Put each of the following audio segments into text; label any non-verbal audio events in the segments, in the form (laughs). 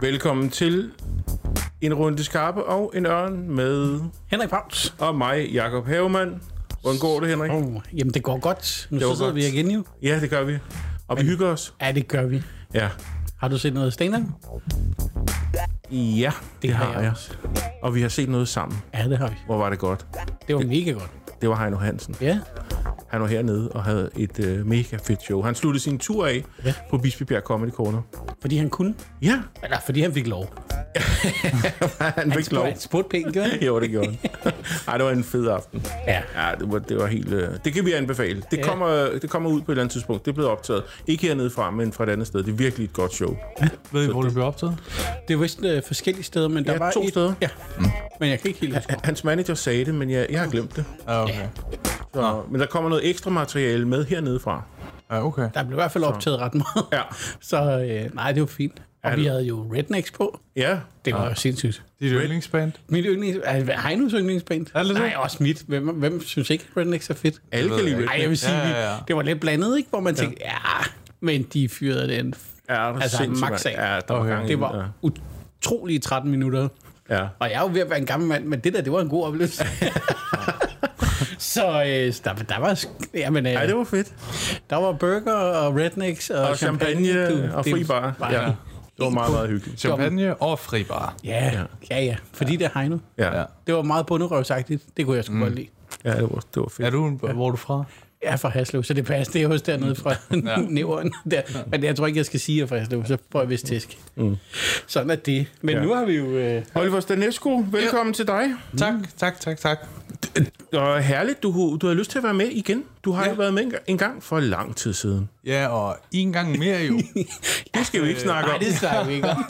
Velkommen til en runde skarpe og en ørn med Henrik Pauls. og mig, Jakob Havemann. Hvordan går det, Henrik? Oh, jamen, det går godt. Nu Det går sidder godt. vi igen jo. Ja, det gør vi. Og vi hygger os. Ja, det gør vi. Ja. Har du set noget stand Ja, det, har har jeg jeg. også. Og vi har set noget sammen. Ja, det har vi. Hvor var det godt. Det var mega godt. Det var Heino Hansen. Ja, Han var hernede og havde et øh, mega fedt show. Han sluttede sin tur af Ja. på Bispebjerg Comedy Corner. fordi han kunne. Ja, Eller fordi han fik lov. (laughs) han fik lov. Han spurgte pænt, gjorde han? Jo, det gjorde han. Ej, det var en fed aften. Ja. Ja, det var, det var helt... Øh, det kan vi anbefale. Det, Ja. kommer, det kommer ud på et eller andet tidspunkt. Det er blevet optaget. Ikke hernede fra, men fra et andet sted. Det er virkelig et godt show. Ved I, hvor det blev optaget? Det er vist øh, forskellige steder, men der Ja, var to et, steder. Ja, men jeg kan ikke helt huske. Hans manager sagde det, men jeg, jeg har glemt det. Ja, okay. Så, men der kommer noget ekstra materiale med hernede fra. Ja, okay. Der blev i hvert fald optaget ret meget. Ja. (laughs) Så øh, nej, det var fint. Og vi det- havde jo Rednecks på. Ja. Det var jo sindssygt. Dit yndlingsband? Mit yndlings... Altså, Heinos yndlingsband. Er det det? Nej, også mit. Hvem, hvem synes ikke, Rednecks er fedt? Alle kan lide jeg Redneck. Nej, jeg vil sige, Ja, ja, ja, ja. det var lidt blandet, ikke? Hvor man tænkte, ja, men de fyrede den. Ja, er Altså, sindssygt, max af. Ja, der var Okay. gang Det var utrolige 13 minutter. Ja. ja. Og jeg er jo ved at være en gammel mand, men det der, det var en god oplevelse. (laughs) (laughs) så øh, der, der var... Jamen, øh, Ej, det var fedt. der var burger og rednecks og, Og champagne Du, og fri bar. Ja. Det var meget, meget hyggeligt. Champagne og fribar. Ja, ja, ja. Fordi det er Heino. Ja, Ja. Det var meget bunderøvsagtigt. Det kunne jeg sgu mm. godt lide. ja det, var, det var fedt. Er du, hvor er du fra? Er fra Haslev, så det passer. Det er hos dernede fra (laughs) ja. (laughs) nævren. Der. Men jeg tror ikke, jeg skal sige, at jeg er fra Haslev, så får jeg vist tæsk. Mm. Sådan er det. Men Ja. ja. nu har vi jo... Øh, Oliver Stanesco, velkommen til dig. Tak, tak, tak, tak. Og herligt, du, du har lyst til at være med igen. Du har ja. jo været med en gang for lang tid siden. Ja, og en gang mere jo. (laughs) Det skal vi ikke snakke nej, om. det snakker vi ikke om.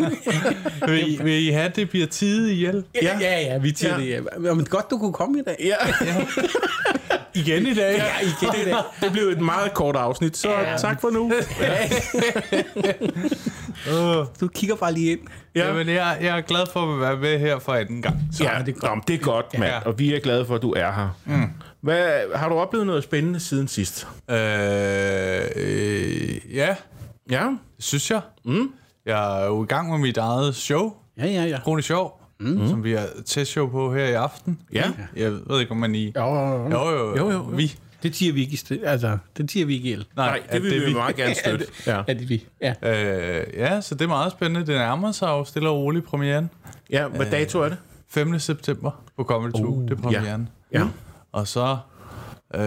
(laughs) vil, I, vil I have, det bliver tid ihjel? ja, ja, ja, vi tager Ja. det. Ja. Men godt, du kunne komme i dag. Ja, (laughs) Igen i dag? Ja, igen i dag. det blev et meget kort afsnit, så ja. tak for nu. Du kigger bare lige ind. Ja, Jamen, jeg, jeg er glad for at være med her for anden gang. så ja det, er godt. Nå, det er godt, mand. Ja. Og vi er glade for, at du er her. Mm. Hvad, har du oplevet noget spændende siden sidst? Øh, øh, ja, Ja, det synes jeg. Mm. Jeg er jo i gang med mit eget show, Ja, ja, ja. Kronisk Sjov, mm. som vi har testshow på her i aften. ja. Jeg ved ikke, om man i... Jo, jo, jo. Jo, jo, Jo. Vi. Det tiger vi ikke i sted. Altså, det tiger vi ikke ihjel. Nej, det vil vi meget gerne (laughs) støtte. Ja. Er det vi? Ja. Øh, ja, så det er meget spændende. Det nærmer sig jo stille og roligt premieren. ja, hvad dato er det? 5. september på Comedy 2. Uh, det er premieren. Ja. Og så... Øh,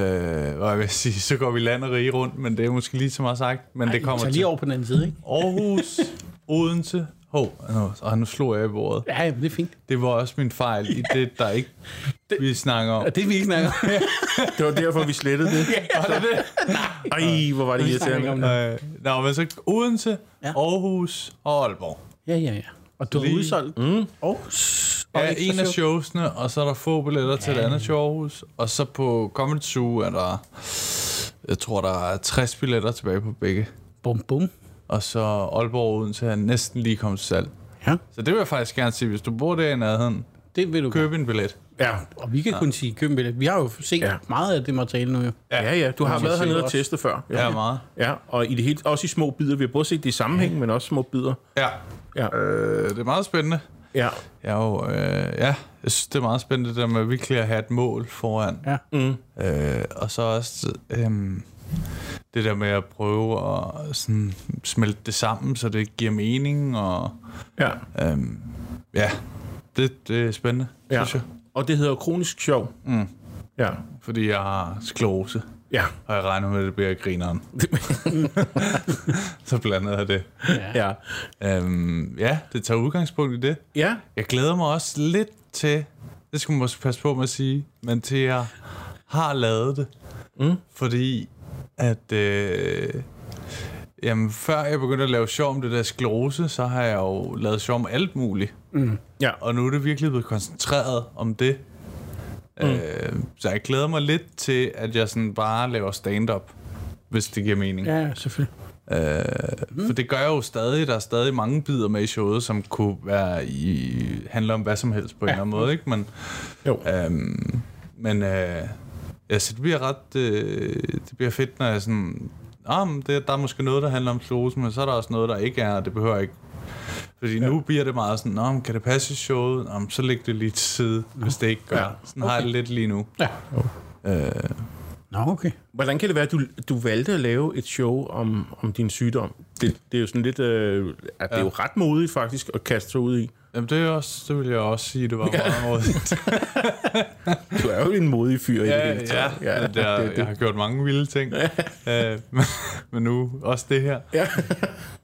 hvad jeg vil sige, så går vi land og rige rundt, men det er måske lige så meget sagt. Men det kommer til lige over på den anden side, ikke? Aarhus, (laughs) Odense. Hov, nu, og nu slog jeg i bordet. Ja, ja, det er fint. Det var også min fejl i det, der ikke (laughs) vi snakker om. Og det er vi ikke snakker om. (laughs) Det var derfor, vi slettede det. Var det det? Ej, hvor var det irriterende. det. Øh, nå, men så Odense, Ja. ja. Aarhus og Aalborg. Ja, ja, ja. Og du har udsolgt. Mm. Og, s- og Ja, en af show. showsene, og så er der få billetter til det andet show i Aarhus. Og så på Comedy Zoo er der, jeg tror, der er 60 billetter tilbage på begge. Bum, bum. Og så Aalborg Odense er næsten lige kommet til salg. Ja, Så det vil jeg faktisk gerne sige, hvis du bor der i nærheden, det vil du køb en billet. Ja. Og vi kan kun sige køb en billet. Vi har jo set Ja. ja. meget af det materiale nu jo. Ja, ja, du har Ja, været hernede og også. testet før. Ja, meget. Ja, og i det hele, også i små bidder. Vi har både set det i sammenhæng, men også små bidder. Ja. Ja. Øh, det er meget spændende. Ja. Jeg er jo, øh, ja, jeg synes, det er meget spændende, det der med virkelig at have et mål foran. Ja. Mm. Øh, og så også øh, det der med at prøve at sådan, smelte det sammen, så det giver mening. Og, Ja. øh, ja, det, det er spændende, ja. ja. synes jeg. Og det hedder kronisk sjov. Mm. Ja. Fordi jeg har sklerose, Ja. og jeg regner med, at det bliver grineren. (laughs) så blandede jeg det. Ja. Øhm, ja, det tager udgangspunkt i det. Ja. Jeg glæder mig også lidt til, det skal man måske passe på med at sige, men til jeg har lavet det. Mm. Fordi at, øh, jamen før jeg begyndte at lave sjov om det der sklerose, så har jeg jo lavet sjov om alt muligt. Ja. Og nu er det virkelig blevet koncentreret om det. Mm. Øh, så jeg glæder mig lidt til, at jeg sådan bare laver stand-up, hvis det giver mening. Ja, selvfølgelig. Øh, mm. For det gør jeg jo stadig. Der er stadig mange bidder med i showet, som kunne være i, handle om hvad som helst på en Ja. eller anden måde. Ikke? Men, Jo. øhm, men øh, ja, så det bliver ret øh, det bliver fedt, når jeg sådan... Ah, men det, der er måske noget, der handler om sklerose, men så er der også noget, der ikke er, og det behøver ikke... Fordi ja. nu bliver det meget sådan, Nå, kan det passe i showet? Nå, så læg det lige til side, hvis det ikke gør. Ja. Sådan okay. har jeg det lidt lige nu. Ja. Øh, Nå, okay. Hvordan kan det være, at du, du valgte at lave et show om, om din sygdom? Det, det er jo sådan lidt... Øh, at det er jo ret modigt faktisk at kaste sig ud i. jamen det, er også, det vil jeg også sige, det var (laughs) meget modigt. (laughs) Du er jo en modig fyr i det ja, hele ja, ja, det, er, det, jeg har gjort mange vilde ting. (laughs) øh, men, men nu også det her. Ja.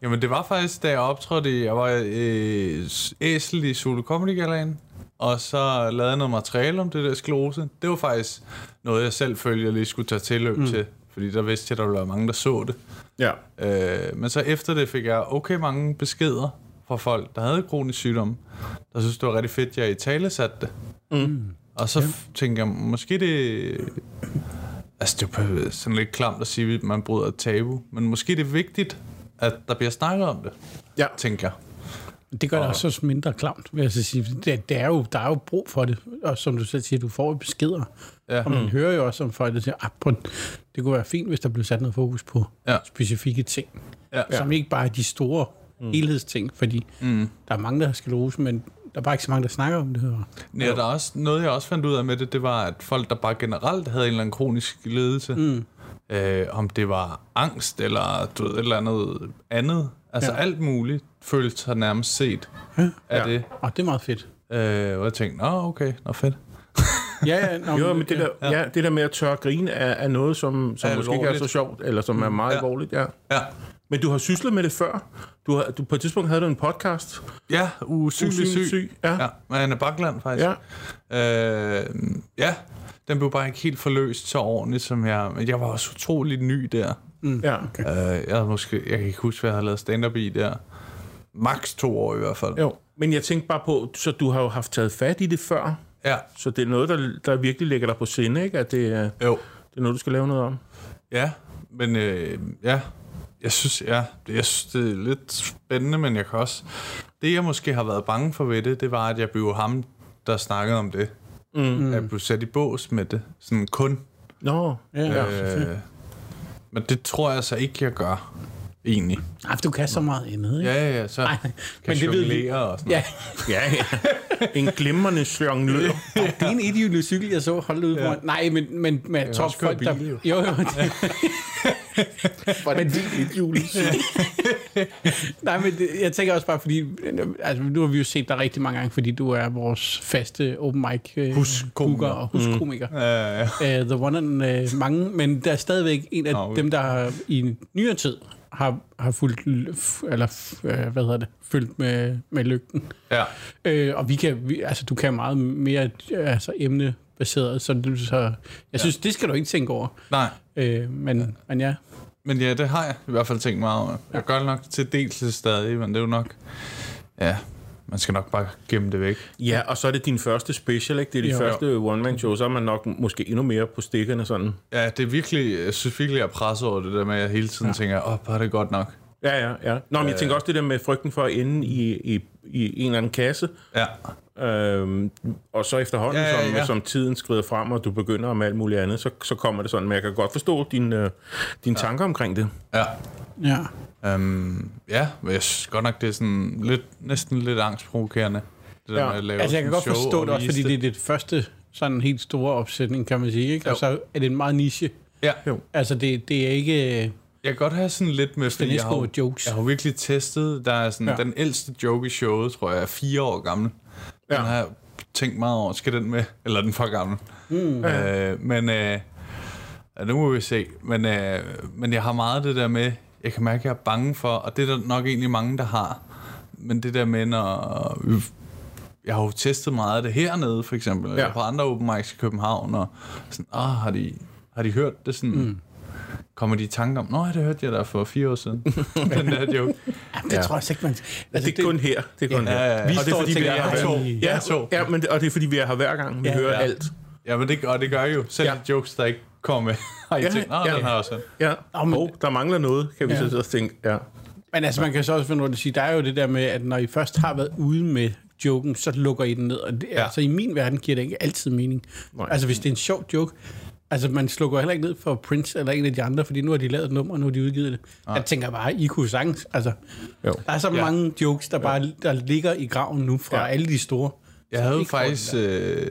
Jamen det var faktisk, da jeg optrådte i, jeg var øh, æsel i Solo Comedy Galaen, og så lavede jeg noget materiale om det der sklerose. Det var faktisk noget, jeg selv følte, jeg lige skulle tage tilløb mm. til, fordi der vidste jeg, at der ville være mange, der så det. ja. Øh, men så efter det fik jeg okay mange beskeder fra folk, der havde kronisk sygdom, der synes det var rigtig fedt, at jeg i tale satte det. Mm. Og så ja. tænker jeg, måske det... Altså, det er jo sådan lidt klamt at sige, at man bryder et tabu, men måske det er vigtigt, at der bliver snakket om det, Ja. tænker jeg. Det gør det også også mindre klamt, vil jeg så sige. Det, det er jo, der er jo brug for det, og som du selv siger, du får jo beskeder. Ja. Og man mm. hører jo også om folk, der siger, ah, prøv, det kunne være fint, hvis der blev sat noget fokus på Ja. specifikke ting, Ja. som ikke bare er de store mm. helhedsting, fordi Mm. der er mange, der har sklerose, men der er bare ikke så mange, der snakker om det. Og, Ja, der er også noget, jeg også fandt ud af med det, det var, at folk, der bare generelt havde en eller anden kronisk lidelse, mm. øh, om det var angst eller du ved, et eller andet andet, altså Ja. ja. alt muligt, følte sig nærmest set Ja. af Ja. det. Og det er meget fedt. Øh, og jeg tænkte, nå okay, nå fedt. Ja, ja, nå, (laughs) Jo, men det der, ja. det der med at tørre grine er, er noget, som, som Er måske ikke er så sjovt, eller som er meget Ja. alvorligt, ja. Ja, Men du har syslet med det før. Du har, du, på et tidspunkt havde du en podcast. ja usynlig syg. Usynlig syg, ja. Ja, med Anne Bakland faktisk. Ja. Øh, ja, den blev bare ikke helt forløst så ordentligt, som jeg... Men jeg var også utrolig ny der. ja. Øh, jeg, havde måske, jeg kan ikke huske, hvad jeg havde lavet stand-up i der. Max to år i hvert fald. Jo. Men jeg tænkte bare på, så du har jo haft taget fat i det før, Ja, så det er noget, der, der virkelig ligger dig på sinde, ikke? At det, er- det jo. er noget, du skal lave noget om. Ja, men øh, ja, jeg synes, ja, det- jeg synes, det er lidt spændende, men jeg kan også... Det, jeg måske har været bange for ved det, det var, at jeg blev ham, der snakkede om det. Mm. Jeg blev sat i bås med det. Sådan kun. Nå, Ja, ja. Øh, men det tror jeg så ikke, jeg gør. Egentlig. Ej, du kan så meget andet, ikke? Ja, ja, ja. Så Nej, kan men det ved vi. og sådan Ja, ja, ja. En glimrende jonglør. (laughs) det er en ideolocykel, jeg så holde ude foran. Nej, men, men, men jeg tror, folk, der... bil, jo. Jo, jo. (laughs) Det, Var det et jul? nej, men det, jeg tænker også bare, fordi... Altså, nu har vi jo set dig rigtig mange gange, fordi du er vores faste open mic øh, Huskomiker. hooker og huskomiker. Mm. Ja, ja. Uh, the one and uh, mange, men der er stadigvæk en af okay. dem, der har, i nyere tid har, har fulgt, eller øh, hvad hedder det, følgt med, med lygten. ja. Øh, og vi kan, vi, altså, du kan meget mere altså, emnebaseret, så, du, så jeg synes, det skal du ikke tænke over. Nej, Øh, men, men ja, men ja, det har jeg i hvert fald tænkt meget over. Jeg gør det nok til dels stadig, men det er jo nok... Ja, man skal nok bare gemme det væk. Ja, og så er det din første special, ikke? Det er de Jo. første one-man-show, så er man nok måske endnu mere på stikkerne sådan. Ja, det er virkelig, jeg synes virkelig, jeg er presset over det der med, at jeg hele tiden ja. tænker, åh, oh, er det godt nok. Ja, ja, ja. Nå, men jeg tænker også det der med frygten for at ende i, i, i en eller anden kasse. Ja, Øhm, og så efterhånden, Ja, ja, som, ja. som tiden skrider frem, og du begynder med alt muligt andet, så, så kommer det sådan. Men jeg kan godt forstå dine øh, din ja. tanker omkring det. ja. ja. Um, ja, men jeg synes godt nok, det er sådan lidt, næsten lidt angstprovokerende. Det der Ja. med at lave Altså, jeg kan godt forstå og det også, fordi det er det første sådan helt store opsætning, kan man sige. Ikke? Og Jo. så er det en meget niche. Ja, Jo. Altså, det, det er ikke... jeg kan godt have sådan lidt med, fordi jeg har, jokes. jeg har virkelig testet, der er sådan, Ja. den ældste joke i showet, tror jeg, er fire år gammel. Ja. Ja. Den har jeg tænkt meget over, skal den med, eller er den for gammel? Mm. Øh, men, øh, nu må vi se. Men, øh, men jeg har meget det der med, jeg kan mærke, at jeg er bange for, og det er der nok egentlig mange, der har, men det der med, når... Jeg har jo testet meget af det hernede, for eksempel, ja. eller på andre open mics i København, og sådan, ah, har de, har de hørt det sådan? Mm. Kommer de i tanke om, nå, det hørte jeg da for fire år siden, (laughs) den der joke. Ja, det ja. tror jeg altså ikke, man... Altså, det er kun her. Det er kun Ja, her. ja, ja. Og det står er og fordi, vi er her I- Ja, så. ja, men det, og det er fordi, vi er her hver gang. Vi Ja, hører ja. alt. Ja, men det, og det gør jo selv Ja. de jokes, der ikke kommer med. (laughs) Har I Ja, ja, tænkt, nå, ja. den har også. Ja. Og der mangler noget, kan vi Ja. så og tænke. Ja. Men altså, man kan så også finde ud af at sige, der er jo det der med, at når I først har været ude med joken, så lukker I den ned. Og det. Ja. altså, i min verden giver det ikke altid mening. Nej. Altså, hvis det er en sjov joke, Altså, man slukker heller ikke ned for Prince eller en af de andre, fordi nu har de lavet et nummer, og nu har de udgivet det. Jeg tænker bare, I kunne sagtens... Altså, Jo. der er så ja. mange jokes, der bare der ligger i graven nu fra ja. alle de store. Jeg havde faktisk øh,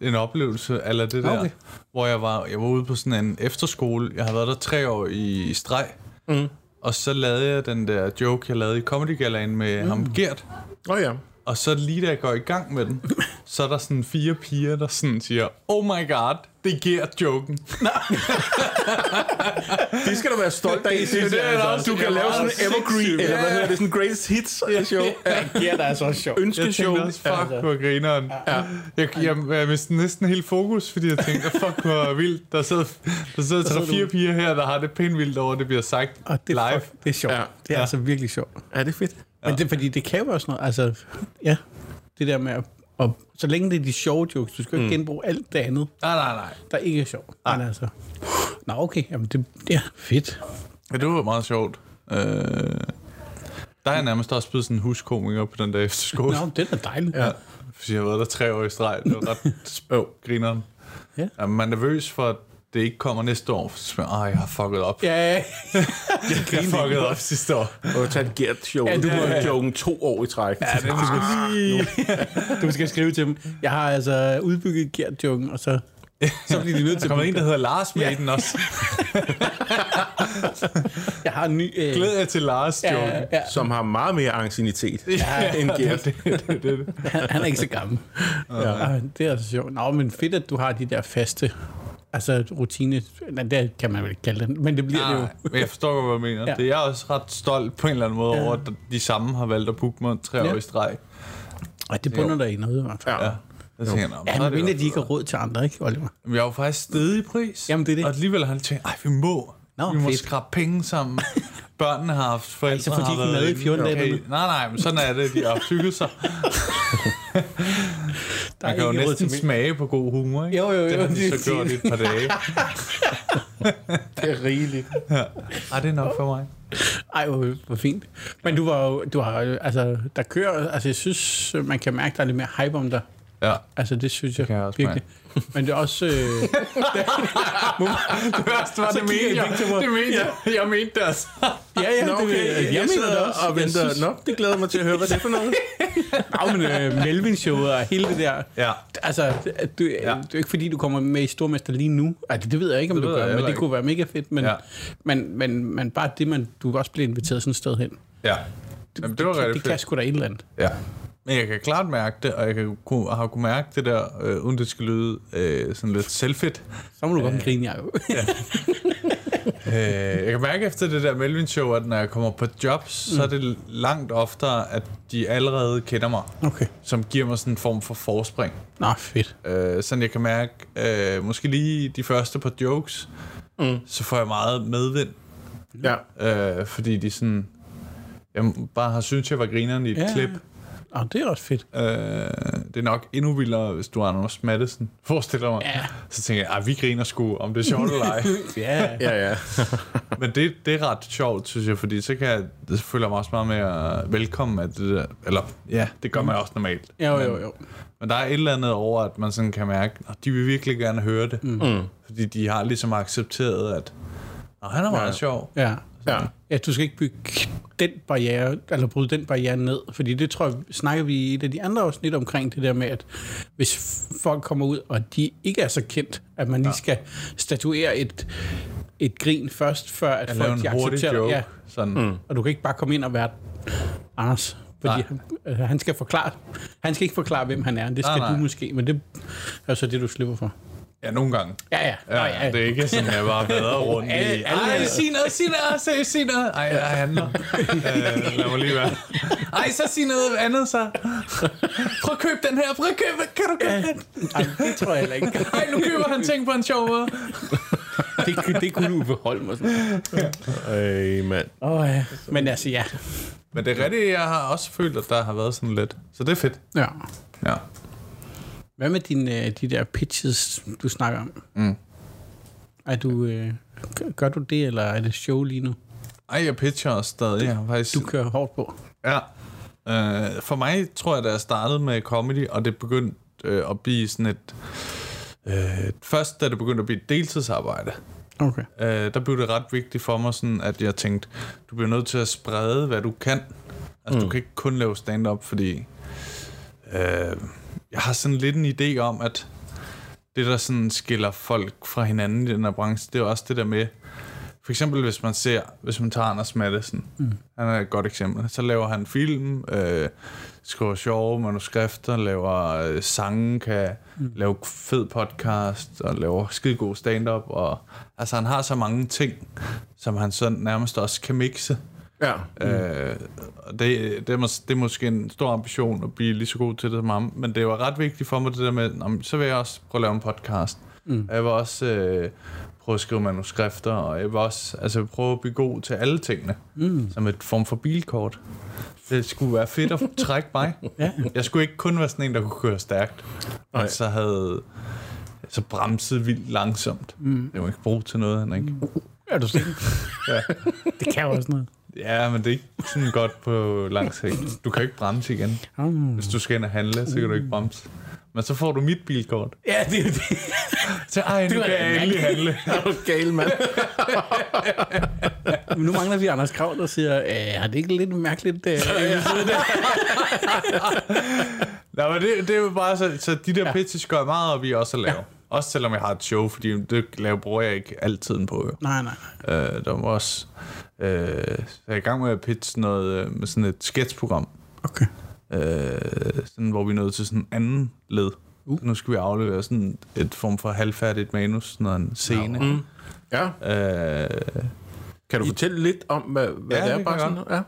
en oplevelse eller det der, okay. hvor jeg var, jeg var ude på sådan en efterskole. Jeg havde været der tre år i, i streg. Mm. Og så lavede jeg den der joke, jeg lavede i Comedy Galaen med mm. ham Gert. Åh oh, ja. Og så lige da jeg går i gang med den, så er der sådan fire piger, der sådan siger, oh my god, det er Gert-joken. (laughs) Det skal du være stolt af. det Det, da også- du det er kan lave sådan en evergreen, sindssygt. eller hvad Ja. hedder det, sådan greatest hits show. Ja. Ja, der er så sjovt. Jeg Ønskeshow. også, fuck, hvor grineren. Ja. Jeg, jeg, jeg mistede næsten helt fokus, fordi jeg tænkte, fuck, hvor vildt. Der sidder, der sidder tre fire piger her, der har det pænt vildt over, det bliver sagt Og det live. fuck, det er sjovt. Ja. Ja. Det er Ja. altså virkelig sjovt. Ja, det er fedt. Men det, fordi det kan jo også noget, altså, ja, det der med at, og så længe det er de sjove jokes, du skal jo ikke genbruge alt det andet, Nej, nej, nej. der ikke er sjovt. Men altså, nå okay, jamen det, det er fedt. Ja, det var meget sjovt. Øh, der er nærmest også blevet sådan en huskomiker på den der efterskole. (laughs) Nå, det er da dejligt. Ja, fordi jeg har været der tre år i streg. Det var ret (laughs) Jo. grineren. Ja. Ja, man er nervøs for, det ikke kommer næste år. Så siger man, "Ej, jeg har fucket op. Ja, (laughs) Jeg har fucket op sidste år. Og tage et Gert show. Ja, Ja, du må- må joken to år i træk. Ja, det du, skal (laughs) lige, du skal skrive til dem, jeg har altså udbygget gert og så, så bliver de nødt Der til kommer en, der hedder Lars med Ja. i den også. (laughs) Jeg har en ny... Øh, Glæd jer til Lars ja, joke. ja, Som har meget mere ancienitet Ja, end Gert. det, det, det, det. han, han er ikke så gammel. Ja. Det er altså sjovt. Nå, men fedt, at du har de der faste altså rutine. Nej, det kan man vel ikke kalde det, men det bliver det jo. Nej, men jeg forstår godt, hvad du mener. (laughs) Ja. Det er jeg også ret stolt på en eller anden måde Ja. over, at de samme har valgt at booke mig tre Ja. år i streg. Ej, det bunder der i noget, i hvert fald. Ja. Jeg tænker, "Nå, Ja, men det mindre godt." de ikke har råd til andre, ikke, Oliver? Men jeg er jo faktisk stedet i pris. Jamen, det er det. Og alligevel har han tænkt, ej, vi må. Nå, vi må fedt. skrabe penge sammen. (laughs) Børnene har haft forældre, så får de ikke mad i inde. 14 dage, eller? Nej, nej, men sådan er det. De har hygget sig. (laughs) Der Man kan jo næsten smage på god humor, ikke? Jo, jo, jo, Det har det de så gjort i et par dage. (laughs) Det er rigeligt. Ej, det er nok for mig. Ej, hvor, hvor fint. Men du var jo, du har, jo- altså, der kører, altså jeg synes, man kan mærke, der er lidt mere hype om dig. Ja. Altså det synes jeg, kan jeg også virkelig. Men det er også... Øh, Det værste var, det mente jeg. Det mente jeg. Jeg mente det altså. ja, ja, Nå, det, okay, jeg, jeg, jeg mener det også. og Jeg venter. synes- Nå, det glæder mig til at høre, hvad det er for noget. (laughs) Nå, men øh, Melvin-showet og hele det der... Ja. Altså, det, du, ja. det er ikke fordi, du kommer med i Stormester lige nu. Altså, det ved jeg ikke, om Det du gør, men det ikke. kunne være mega fedt. Men, ja. Men, men, men bare det, man, du også bliver inviteret sådan et sted hen. Ja. Jamen, det var rigtig det kan fedt. sgu da et eller andet. Ja. Men jeg kan klart mærke det, og jeg kan, kunne, har kunnet mærke det der, øh, uden det skal lyde øh, sådan lidt selvfedt. Så må du godt grine, Jacob. (laughs) Øh, jeg kan mærke efter det der Melvin-show, at når jeg kommer på jobs, mm. så er det langt oftere, at de allerede kender mig, Okay. som giver mig sådan en form for forspring. Nå, fedt. Øh, sådan jeg kan mærke, øh, måske lige de første par jokes, mm. så får jeg meget medvind, Ja. øh, fordi de sådan... Jeg bare har syntes, jeg var grineren i et Ja. ja. klip. Nå, det er også fedt. Øh, det er nok endnu vildere, hvis du er Anders Mattesen, forestiller mig. Ja. Så tænker jeg, at vi griner sgu, om det er sjovt eller ej. (laughs) Ja, Ja, ja. (laughs) Men det, det er ret sjovt, synes jeg, fordi så kan jeg, det føler mig også meget mere velkommen af det der. Eller, ja, det gør man også normalt. jo, jo, Men, jo. men der er et eller andet over, at man sådan kan mærke, at de vil virkelig gerne høre det. Mm. Fordi de har ligesom accepteret, at han er meget Ja. sjov. Ja. Ja. Ja, du skal ikke bygge den barriere, eller bryde den barriere ned, fordi det tror jeg, snakker vi i et af de andre afsnit omkring, det der med, at hvis folk kommer ud, og de ikke er så kendt, at man lige ja. skal statuere et, et grin først, før at At lave folk en de accepterer joke. det. Ja, Sådan. Mm. og du kan ikke bare komme ind og være Anders, fordi Nej. han, altså, han skal forklare, han skal ikke forklare, hvem han er, det skal Nej, nej. du måske, men det er så det, du slipper for. Ja, nogle gange. Ja, ja. Ja, Nå, ja. Det er ikke sådan, at jeg bare vader rundt i. Alle- alle- Ej, sig noget, sig noget, (laughs) sig, sig noget. Ej, jeg handler. øh, lad mig lige være. Ej, så sig noget andet så. Prøv at købe den her. Prøv at købe. Kan du købe den? Ej, det tror jeg heller ikke. Ej, nu køber han ting på en sjov måde. Det, det kunne du beholde mig sådan. Øj, mand. Oh, ja. Men altså, ja. Men det er rigtigt, jeg har også følt, at der har været sådan lidt. Så det er fedt. ja. Ja. Hvad med dine, de der pitches, du snakker om? Mm. Er du, øh, gør- du det, eller er det show lige nu? Ej, jeg pitcher også stadig. Jeg faktisk... Du kører hårdt på. Ja. Øh, for mig tror jeg, da jeg startede med comedy, og det begyndte øh, at blive sådan et Øh, først, da det begyndte at blive et deltidsarbejde, Okay. øh, der blev det ret vigtigt for mig, sådan, at jeg tænkte, du bliver nødt til at sprede, hvad du kan. Altså, mm. du kan ikke kun lave stand-up, fordi øh, jeg har sådan lidt en idé om, at det, der sådan skiller folk fra hinanden i den her branche, det er også det der med, for eksempel hvis man ser, hvis man tager Anders Madsen, mm. han er et godt eksempel, så laver han film, øh, skriver sjove manuskrifter, laver øh, sange, kan mm. lave fed podcast, og laver skide god stand-up, og altså han har så mange ting, som han sådan nærmest også kan mixe. Ja. Mm. Øh, det, det, er mås- det er måske en stor ambition at blive lige så god til det som ham, men det var ret vigtigt for mig det der med, "Nå, så vil jeg også prøve at lave en podcast. Mm. Jeg vil også øh, prøve at skrive manuskrifter, og jeg vil også altså, prøve at blive god til alle tingene, mm. som et form for bilkort. Det skulle være fedt at (laughs) trække mig. Ja. Jeg skulle ikke kun være sådan en, der kunne køre stærkt, Nej. og så havde så bremset vildt langsomt. Mm. Det var ikke brugt til noget, Henrik. Mm. Er du sikker? Ja. (laughs) Det kan jo også noget. Ja, men det er ikke sådan godt på lang sigt. Du kan ikke bremse igen. Mm. Hvis du skal ind og handle, så kan du ikke bremse. Men så får du mit bilkort. Ja, det er det. Så ej, nu var kan jeg endelig handle. (laughs) Er du gal, mand? (laughs) Men nu mangler vi Anders Krav, der siger, øh, er det ikke lidt mærkeligt? Øh, (laughs) Nå, men det, det er jo bare så, så de der ja. pitches gør jeg meget op i også at lave. Ja. Også selvom jeg har et show, fordi det laver, bruger jeg ikke altid på. Jo. nej, nej. Øh, der var også... Øh, så jeg er i gang med at pitche noget øh, med sådan et sketchprogram. Okay. Øh, sådan, hvor vi er nået til sådan en anden led. Uh. Nu skal vi aflevere sådan et form for halvfærdigt manus, sådan en scene. Mm. Ja. Øh, Kan du fortælle lidt om, hvad, hvad Ja, det er? det Bare sådan, ja.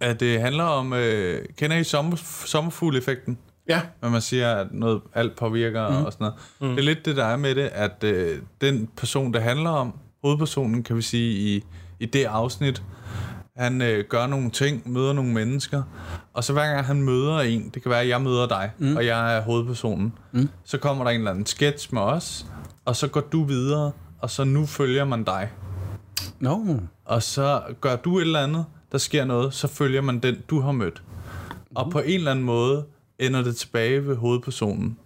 at det handler om... Øh, kender I sommer, sommerfugleffekten? Ja. Når man siger, at noget, alt påvirker mm. og sådan noget. Mm. Det er lidt det, der er med det, at øh, den person, det handler om, hovedpersonen, kan vi sige, i, i det afsnit, han øh, gør nogle ting, møder nogle mennesker, og så hver gang han møder en, det kan være, at jeg møder dig, mm. og jeg er hovedpersonen, mm. så kommer der en eller anden sketch med os, og så går du videre, og så nu følger man dig. No. Og så gør du et eller andet, der sker noget, så følger man den, du har mødt. Og på en eller anden måde ender det tilbage ved hovedpersonen,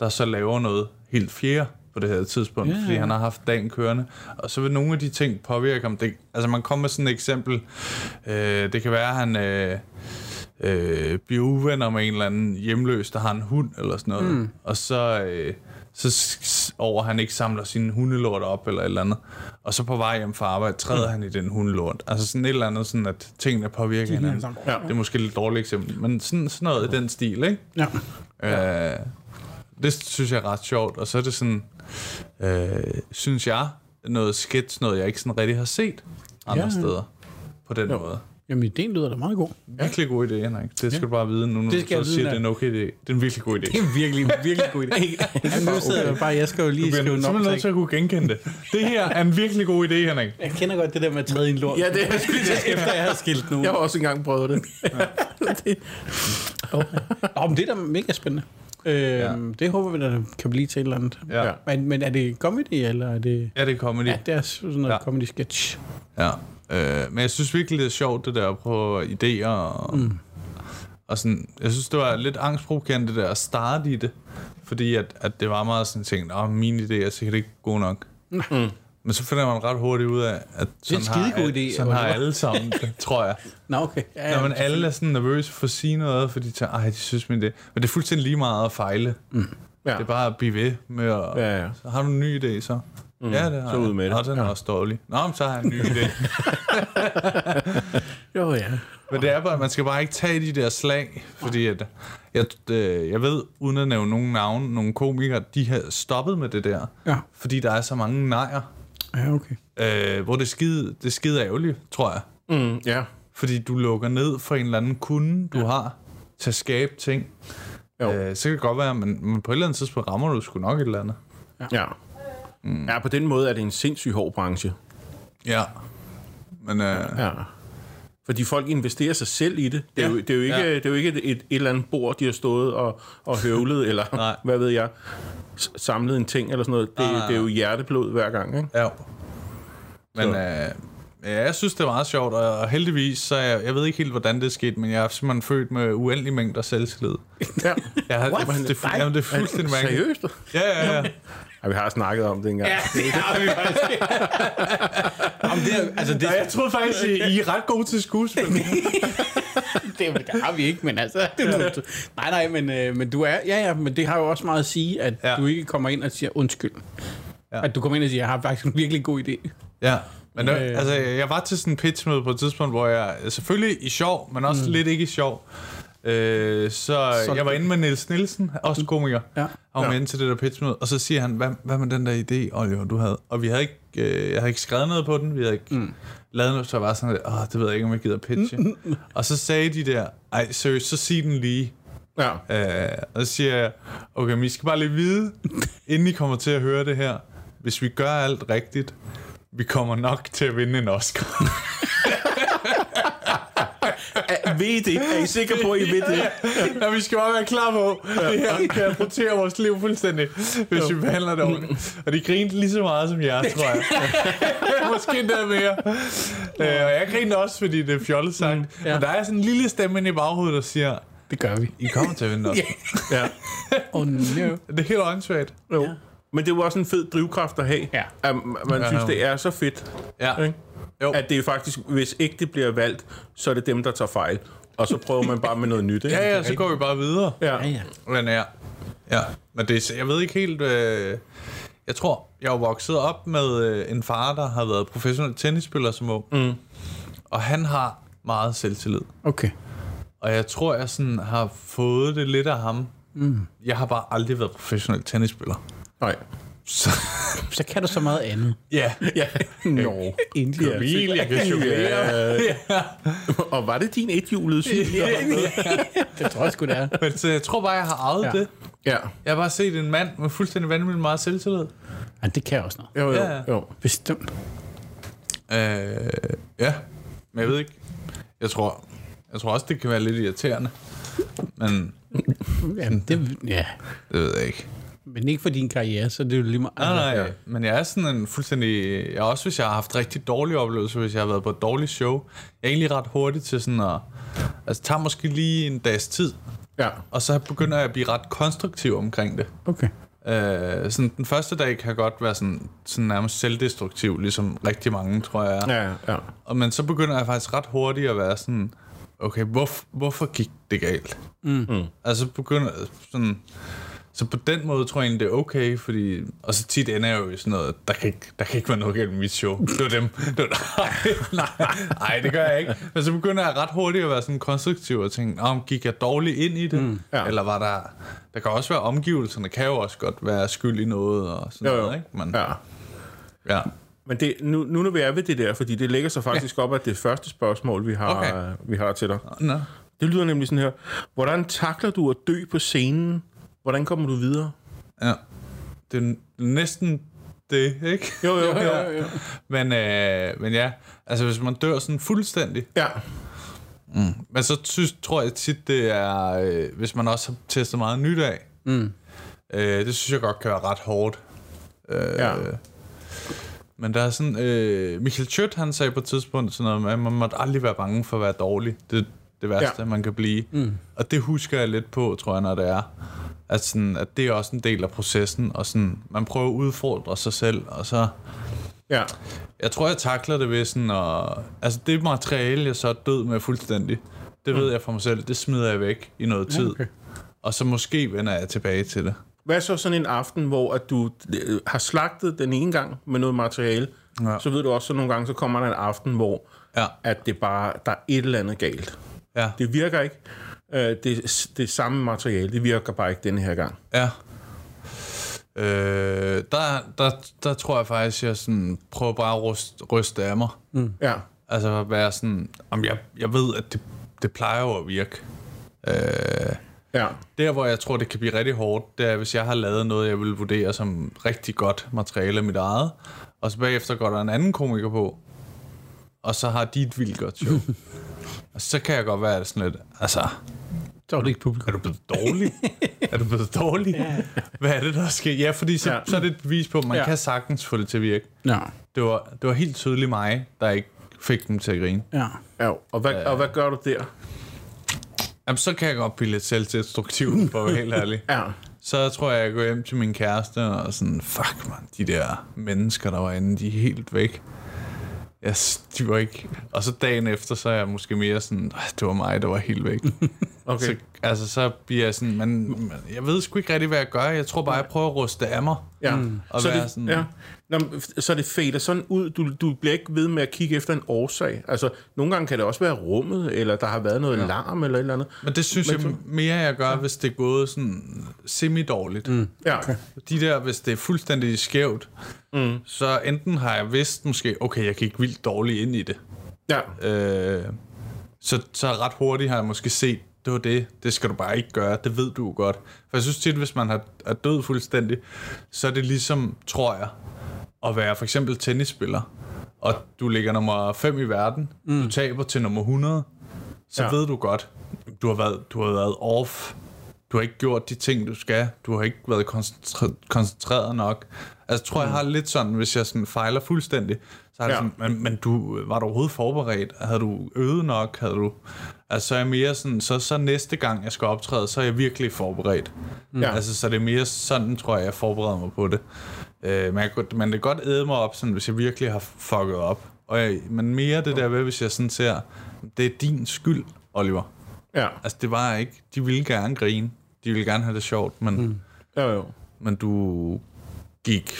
der så laver noget helt fjerde på det her tidspunkt, yeah. fordi han har haft dagen kørende. Og så vil nogle af de ting påvirke ham. Det, altså man kommer med sådan et eksempel. Øh, det kan være, at han øh, øh, bliver uvenner med en eller anden hjemløs, der har en hund eller sådan noget. Mm. Og så... Øh, så over han ikke samler sin hundelort op eller et eller andet. Og så på vej hjem fra arbejde træder mm. han i den hundelort. Altså sådan et eller andet, sådan at tingene påvirker hinanden. sammen. Ja. Det er måske et lidt dårligt eksempel, men sådan, sådan noget i den stil, ikke? Ja. Øh, det synes jeg er ret sjovt, og så er det sådan, øh, synes jeg, noget sketch, noget jeg ikke sådan rigtig har set andre Ja. steder på den jo. måde. Jamen, ideen lyder da meget god. Virkelig god idé, Henrik. Det skal du bare vide nu, når Det du skal jeg siger, ja. det er en okay idé. Det er en virkelig god idé. Det er virkelig, virkelig god idé. (laughs) Jamen, nu sidder jeg bare, jeg skal jo lige Du skrive bliver en simpelthen nødt til at kunne genkende det. Det her er en virkelig god idé, Henrik. Jeg kender godt det der med at træde i en lort. Ja, det er sgu det. efter jeg har skilt nu. Jeg har også engang prøvet det. (laughs) (laughs) det. Nå, men det er da mega spændende. Øh, ja. Det håber vi, der kan blive til et eller andet. Ja. Men, men er det comedy, eller er det... ja det er comedy. Ja, det er sådan noget Ja. ja. comedy sketch. Ja, øh, men jeg synes virkelig, det er sjovt, det der at prøve idéer. Og, mm. og sådan, jeg synes, det var lidt angstprovokerende, det der at starte i det. Fordi at, at det var meget sådan ting, at mine idéer er sikkert ikke gode nok. Mm. Men så finder man ret hurtigt ud af, at sådan, en har, skidegod al- idé, sådan har alle sammen det, tror jeg. (laughs) Nå, okay. Ja, Når man alle er sådan nervøse for at sige noget, fordi de tænker, ej, de synes min det. Men det er fuldstændig lige meget at fejle. Mm. Ja. Det er bare at blive ved med at... Ja, ja. Så har du en ny idé, så? Mm. Ja, det har så ud med det. Nå, den er også dårlig. Nå, men så har jeg en ny idé. (laughs) (laughs) Jo, ja. Men det er bare, man skal bare ikke tage de der slag, fordi at, jeg, øh, jeg ved, uden at nævne nogen navn, nogle komikere, de har stoppet med det der, Ja. fordi der er så mange nejer, Ja, okay. øh, hvor det er, skide, det er skide ærgerligt, tror jeg. Mm, ja. Fordi du lukker ned for en eller anden kunde, du ja. har, til at skabe ting. Jo. Øh, så kan det godt være, men, men på et eller andet tidspunkt rammer du sgu nok et eller andet. Ja. Mm. Ja, på den måde er det en sindssygt hård branche. Ja. Men øh, Ja. Fordi folk investerer sig selv i det. Det er, Ja. jo, det er jo ikke, Ja. det er jo ikke et, et, et eller andet bord, de har stået og, og høvlet, (laughs) eller Nej. hvad ved jeg, samlet en ting eller sådan noget. Det, nej, det er jo hjerteblod hver gang, ikke? ja. Men Så. øh, Ja, jeg synes, det er meget sjovt, og heldigvis, så jeg, jeg ved ikke helt, hvordan det er sket, men jeg er simpelthen født med uendelig mængder selvtillid. Ja. Jeg What? det, det, jamen, det er fuldstændig mærkeligt. Seriøst? Ja, ja, ja. Ja, vi har snakket om det engang. Ja, det har vi faktisk. (laughs) Jamen, det er, altså, det, jeg troede faktisk, I, I er ret gode til skuespil. (laughs) det, det har vi ikke, men altså... Det er noget, nej, nej, men, øh, men du er... Ja, ja, men det har jo også meget at sige, at Ja. du ikke kommer ind og siger undskyld. Ja. At du kommer ind og siger, jeg har faktisk en virkelig god idé. Ja. Men øh, Øh. altså, jeg var til sådan en pitchmøde på et tidspunkt, hvor jeg selvfølgelig i sjov, men også mm. lidt ikke i sjov. Øh, så, jeg var inde med Niels Nielsen, også komiker. Ja. Han var Ja. inde til det der pitchmøde, og så siger han, hvad, hvad med den der idé, Oliver, du havde? Og vi havde ikke, øh, jeg havde ikke skrevet noget på den, vi havde ikke mm. lavet noget, så jeg var sådan åh, det ved jeg ikke, om jeg gider pitche. og så sagde de der, ej, seriøst, så sig den lige. Ja. Øh, og så siger jeg, okay, men I skal bare lige vide, inden I kommer til at høre det her, hvis vi gør alt rigtigt, vi kommer nok til at vinde en Oscar. (laughs) Ved det? Er I sikre på, at I ved det? ja, vi skal bare være klar på, det her kan rotere vores liv fuldstændig, hvis vi behandler det ordentligt. Og de grinte lige så meget som jer, tror jeg. (laughs) Måske endda mere. Øh, og jeg grinte også, fordi det er fjollet sagt. ja. Men der er sådan en lille stemme inde i baghovedet, der siger, Det gør vi. I kommer til at vinde en Oscar. Ja. Oh no. Det er helt åndssvagt. Jo. Ja. Men det er jo også en fed drivkraft at have. Ja. At man Ja. synes, det er så fedt. Ja. Ikke? Jo. At det er faktisk, hvis ikke det bliver valgt, så er det dem, der tager fejl. Og så prøver man bare med noget nyt. Ikke? Ja, ja, så går vi bare videre. ja. Ja, ja. Men ja. Ja, men det, er- jeg ved ikke helt... Øh, jeg tror, jeg er vokset op med øh, en far, der har været professionel tennisspiller som ung. Mm. Og han har meget selvtillid. Okay. Og jeg tror, jeg sådan har fået det lidt af ham. Mm. Jeg har bare aldrig været professionel tennisspiller. Nej. Så, Så kan du så meget andet. ja. Ja. (laughs) Nå. Endelig. Ja, bil, jeg kan jonglere. Og var det din ethjulede (laughs) cykel? Det tror jeg sgu, det er. Men så jeg tror bare, jeg har arvet ja. Ja. det. Ja. Jeg har bare set en mand med fuldstændig vanvittigt meget selvtillid. Ja, det kan også noget. Jo, jo, Ja. jo. Bestemt. Øh, ja, men jeg ved ikke. Jeg tror, jeg tror også, det kan være lidt irriterende. Men Jamen, det, ja. det ved jeg ikke. Men ikke for din karriere, så det er jo lige meget. Nej, nej, ja. men jeg er sådan en fuldstændig... Jeg også, hvis jeg har haft rigtig dårlige oplevelser, hvis jeg har været på et dårligt show. Jeg er egentlig ret hurtig til sådan at... Altså, tager måske lige en dags tid, Ja. og så begynder jeg at blive ret konstruktiv omkring det. Okay. Øh, sådan, den første dag kan godt være sådan, sådan nærmest selvdestruktiv, ligesom rigtig mange, tror jeg. Ja, ja. Og, men så begynder jeg faktisk ret hurtigt at være sådan, okay, hvorf, hvorfor gik det galt? Mm. Altså begynder sådan, så på den måde tror jeg egentlig, det er okay, fordi, og så tit ender jeg jo i sådan noget, der kan ikke, der kan ikke være noget galt med mit show. Det var dem. Det var, nej, (laughs) nej, nej, det gør jeg ikke. Men så begynder jeg ret hurtigt at være sådan konstruktiv og tænke, om gik jeg dårligt ind i det? Mm, ja. Eller var der, der kan også være omgivelserne, kan jo også godt være skyld i noget og sådan Jo, jo. noget, ikke? Men, ja. ja. Men det, nu, nu når vi er ved det der, fordi det lægger sig faktisk op af det første spørgsmål, vi har, Okay. vi har til dig. Nå. Det lyder nemlig sådan her. Hvordan takler du at dø på scenen? Hvordan kommer du videre? Ja. Det er næsten det, ikke? Jo, jo, (laughs) jo. jo, jo. Men, øh, men ja, altså hvis man dør sådan fuldstændig, Ja, men så synes, tror jeg tit, det er, øh, hvis man også har testet meget nyt af, Mm. øh, det synes jeg godt kan være ret hårdt. Øh, Ja. Men der er sådan, øh, Michael Schødt, han sagde på et tidspunkt sådan noget at man måtte aldrig være bange for at være dårlig. Det det værste, ja. man kan blive. Mm. Og det husker jeg lidt på, tror jeg, når det er. At, sådan, at det er også en del af processen, og sådan, man prøver at udfordre sig selv, og så... ja. Jeg tror, jeg takler det ved sådan at... Altså, det materiale, jeg så er død med fuldstændig, det ved jeg for mig selv, det smider jeg væk i noget tid. okay. Og så måske vender jeg tilbage til det. Hvad så sådan en aften, hvor at du øh, har slagtet den ene gang med noget materiale, Ja. så ved du også, så nogle gange, så kommer der en aften, hvor Ja, at det bare, der er et eller andet galt. ja, Det virker ikke. Øh, det, det samme materiale, det virker bare ikke denne her gang. ja. Øh, der, der, der tror jeg faktisk, jeg sådan prøver bare at ryste, ryste af mig. Ja, Altså at være sådan, om jeg, jeg ved, at det, det plejer jo at virke. Øh, ja, der, hvor jeg tror, det kan blive rigtig hårdt, det er, hvis jeg har lavet noget, jeg vil vurdere som rigtig godt materiale af mit eget, og så bagefter går der en anden komiker på, og så har de et vildt godt show. (laughs) og så kan jeg godt være sådan lidt, altså, Så var det ikke publikum. er du blevet dårlig? er du blevet dårlig? Hvad er det, der sker? Ja, fordi så, Ja. ja. så er det et bevis på, at man Ja. ja. kan sagtens få det til at virke. Ja. Det var, det var helt tydeligt mig, der ikke fik dem til at grine. Ja. Ja, og hvad, og hvad gør du der? Jamen, så kan jeg godt blive lidt selvdestruktiv, (laughs) for at være helt ærlig. Ja. Så tror jeg, jeg går hjem til min kæreste og sådan, fuck man, de der mennesker, der var inde, de er helt væk. De var ikke... Og så dagen efter, så er jeg måske mere sådan, "Ej, det var mig, der var helt væk. (laughs) Okay. Så, altså, så bliver jeg sådan, men, men jeg ved sgu ikke rigtig, hvad jeg gør. Jeg tror bare, jeg prøver at ruste af mig. Ja. Og så, være det, sådan- ja. Nå, så det fader sådan ud. Du, du bliver ikke ved med at kigge efter en årsag. Altså, nogle gange kan det også være rummet, eller der har været noget ja. larm, eller et eller andet. Men det synes Men jeg mere, jeg gør, hvis det er gået sådan semi-dårligt. Mm. Ja. Okay. De der, hvis det er fuldstændig skævt, mm. så enten har jeg vidst måske, okay, jeg gik vildt dårligt ind i det. Ja. Øh, så, så ret hurtigt har jeg måske set, det var det, det skal du bare ikke gøre, det ved du godt. For jeg synes tit, hvis man har, er død fuldstændig, så er det ligesom, tror jeg, at være for eksempel tennisspiller, og du ligger nummer 5 i verden, mm. du taber til nummer 100, så Ja. ved du godt, du har, været, du har været off, du har ikke gjort de ting, du skal, du har ikke været koncentre- koncentreret nok. Altså, jeg tror, jeg har lidt sådan, hvis jeg sådan fejler fuldstændig, så er det Ja. sådan, men, men du, var du overhovedet forberedt? Havde du øvet nok? Havde du... Altså, så er jeg mere sådan, så, så næste gang, jeg skal optræde, så er jeg virkelig forberedt. Ja. Ja. Altså, så det er mere sådan, tror jeg, jeg forbereder mig på det. Øh, men, jeg, men det kan godt æde mig op, sådan, hvis jeg virkelig har fucket op. Og jeg, men mere det der ved, hvis jeg sådan ser, det er din skyld, Oliver. Ja. Altså, det var ikke... De ville gerne grine. De ville gerne have det sjovt, men, mm. Jo, jo. men du gik...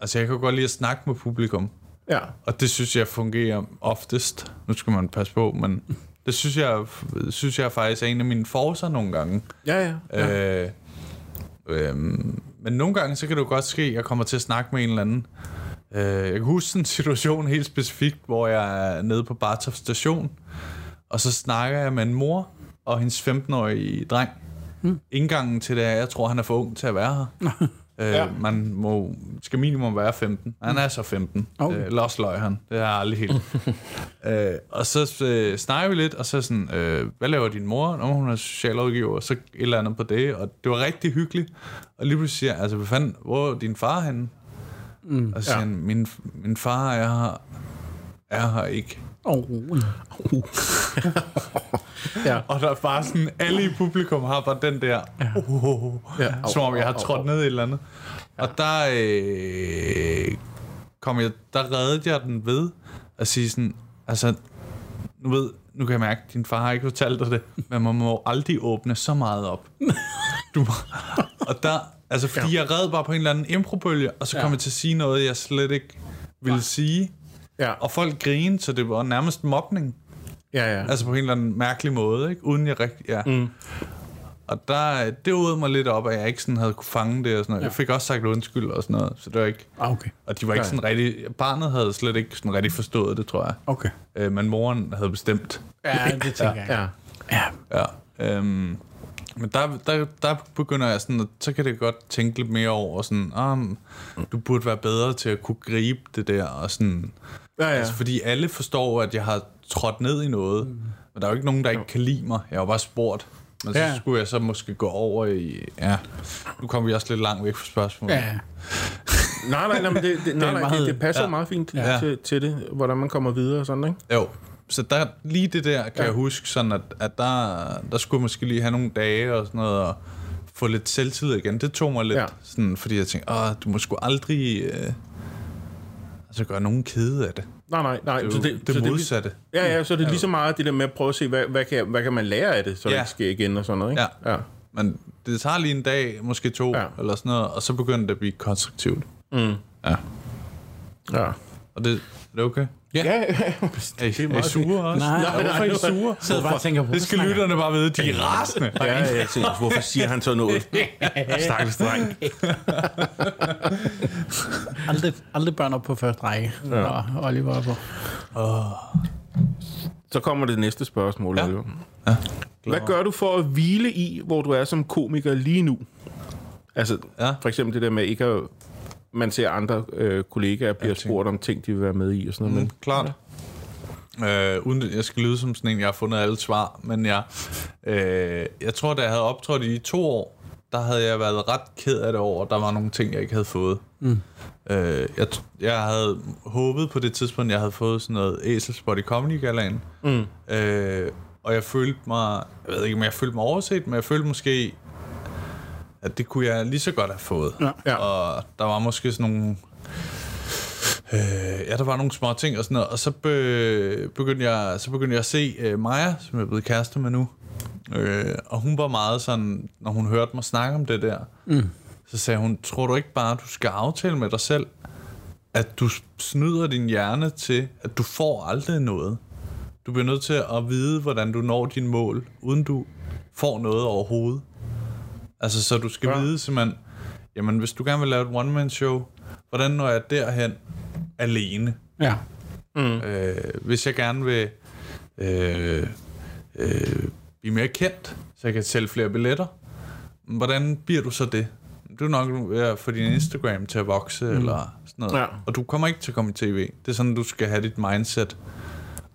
Altså, jeg kan godt lide at snakke med publikum. Ja. Og det synes jeg fungerer oftest. Nu skal man passe på, men det synes jeg, synes jeg faktisk er en af mine forser nogle gange. Ja, ja. ja. Øh, øhm, men nogle gange, så kan det jo godt ske, at jeg kommer til at snakke med en eller anden. Øh, jeg kan huske en situation helt specifikt, hvor jeg er nede på Bartov station, og så snakker jeg med en mor og hendes 15-årige dreng. Mm. Indgangen til det er, jeg tror, han er for ung til at være her. (laughs) øh, Ja. Man må, skal minimum være 15. Han er så 15. Okay. Øh, eller også løg han. Det har jeg aldrig helt. (laughs) øh, og så øh, snakker vi lidt, og så sådan, øh, hvad laver din mor? Nå, hun er socialrådgiver, så et eller andet på det. Og det var rigtig hyggeligt. Og lige pludselig siger jeg, altså, hvad fanden, hvor er din far henne? Mm, og så siger ja. han, min, min far er her, er her ikke. Oh. (laughs) ja. Og der er bare sådan, alle i publikum har bare den der, uh, Ja. som om jeg har trådt ned i et eller andet. Og der, øh, kom jeg, der reddede jeg den ved at sige sådan, altså, nu ved, nu kan jeg mærke, at din far har ikke fortalt dig det, men man må aldrig åbne så meget op. (laughs) Du må, og der, altså fordi ja. jeg red bare på en eller anden improbølge, og så kom Ja. jeg til at sige noget, jeg slet ikke ville sige. Ja. Og folk grinede, så det var nærmest mobning. Ja, ja. Altså på en eller anden mærkelig måde, ikke? Uden jeg rigtig... Ja. Mm. Og der, det udede mig lidt op, at jeg ikke sådan havde kunne fange det og sådan noget. Ja. Jeg fik også sagt undskyld og sådan noget, så det var ikke... Ah, okay. Og de var ikke Nej. sådan rigtig... Barnet havde slet ikke sådan rigtig forstået det, tror jeg. Okay. Øh, men moren havde bestemt. Ja, det tænker jeg. ja. Ja. Ja. Øhm, men der, der, der begynder jeg sådan, at så kan det godt tænke lidt mere over, sådan, um, du burde være bedre til at kunne gribe det der, og sådan, Ja, ja. Altså, fordi alle forstår, at jeg har trådt ned i noget. Mm. Men der er jo ikke nogen, der ikke kan lide mig. Jeg har bare spurgt. Men så Ja. skulle jeg så måske gå over i... Ja, nu kommer vi også lidt langt væk fra spørgsmålet. Ja. Nej, nej, nej, men det, det, (laughs) nej, nej, det, det passer ja. meget fint ja. til, til det, hvordan man kommer videre og sådan, ikke? Jo, så der, lige det der kan Ja. jeg huske, sådan at, at der, der skulle jeg måske lige have nogle dage og sådan noget, og få lidt selvtillid igen. Det tog mig lidt, Ja. sådan, fordi jeg tænkte, Åh, du må sgu aldrig øh, altså gøre nogen kede af det. Nej, nej, nej. Det er så det, det så modsatte. Ja, ja, så er det lige så meget det der med at prøve at se, hvad, hvad, kan, hvad kan man lære af det, så ja. det ikke sker igen og sådan noget, ikke? Ja. ja. Men det tager lige en dag, måske to, ja. eller sådan noget, og så begynder det at blive konstruktivt. Mm. Ja. ja. Og det, er det okay? Ja, ja, ja. Er I, er I sure også? Nej, Ja, hvorfor er I sure? sidder bare tænker Det skal lytterne bare vide, de er rasende. ja, jeg tænker, hvorfor siger han så noget? (laughs) Stakkels dreng. aldrig, aldrig børn op på første række. Ja. Og Oliver er på. Så kommer det næste spørgsmål, Ja. Oliver. Hvad gør du for at hvile i, hvor du er som komiker lige nu? Altså, Ja. for eksempel det der med ikke at... Man ser andre øh, kollegaer bliver spurgt om ting, de vil være med i og sådan noget. Mm, Men, klart. Øh, uden at jeg skal lyde som sådan en, jeg har fundet alle svar, men jeg, øh, jeg tror, da jeg havde optrådt i to år, der havde jeg været ret ked af det over, at der var nogle ting, jeg ikke havde fået. Mm. Øh, jeg, jeg havde håbet på det tidspunkt, jeg havde fået sådan noget æselspot i Comedy Galaen. Mm. Øh, og jeg følte mig, jeg ved ikke, om jeg følte mig overset, men jeg følte måske, at det kunne jeg lige så godt have fået. Ja. Ja. Og der var måske sådan nogle... Øh, ja, der var nogle små ting og sådan noget. Og så, be, begyndte, jeg, så begyndte jeg at se øh, Maja, som jeg er blevet kæreste med nu. Øh, og hun var meget sådan, når hun hørte mig snakke om det der, mm. så sagde hun, tror du ikke bare, du skal aftale med dig selv, at du snyder din hjerne til, at du får aldrig noget. Du bliver nødt til at vide, hvordan du når dine mål, uden du får noget overhovedet. Altså, så du skal ja. vide simpelthen, jamen, hvis du gerne vil lave et one-man-show, hvordan når jeg derhen alene? Ja. Øh, hvis jeg gerne vil øh, øh, blive mere kendt, så jeg kan sælge flere billetter, hvordan bliver du så det? Du er nok ved at få din Instagram til at vokse, mm. eller sådan noget. Ja. Og du kommer ikke til at komme i tv. Det er sådan, du skal have dit mindset.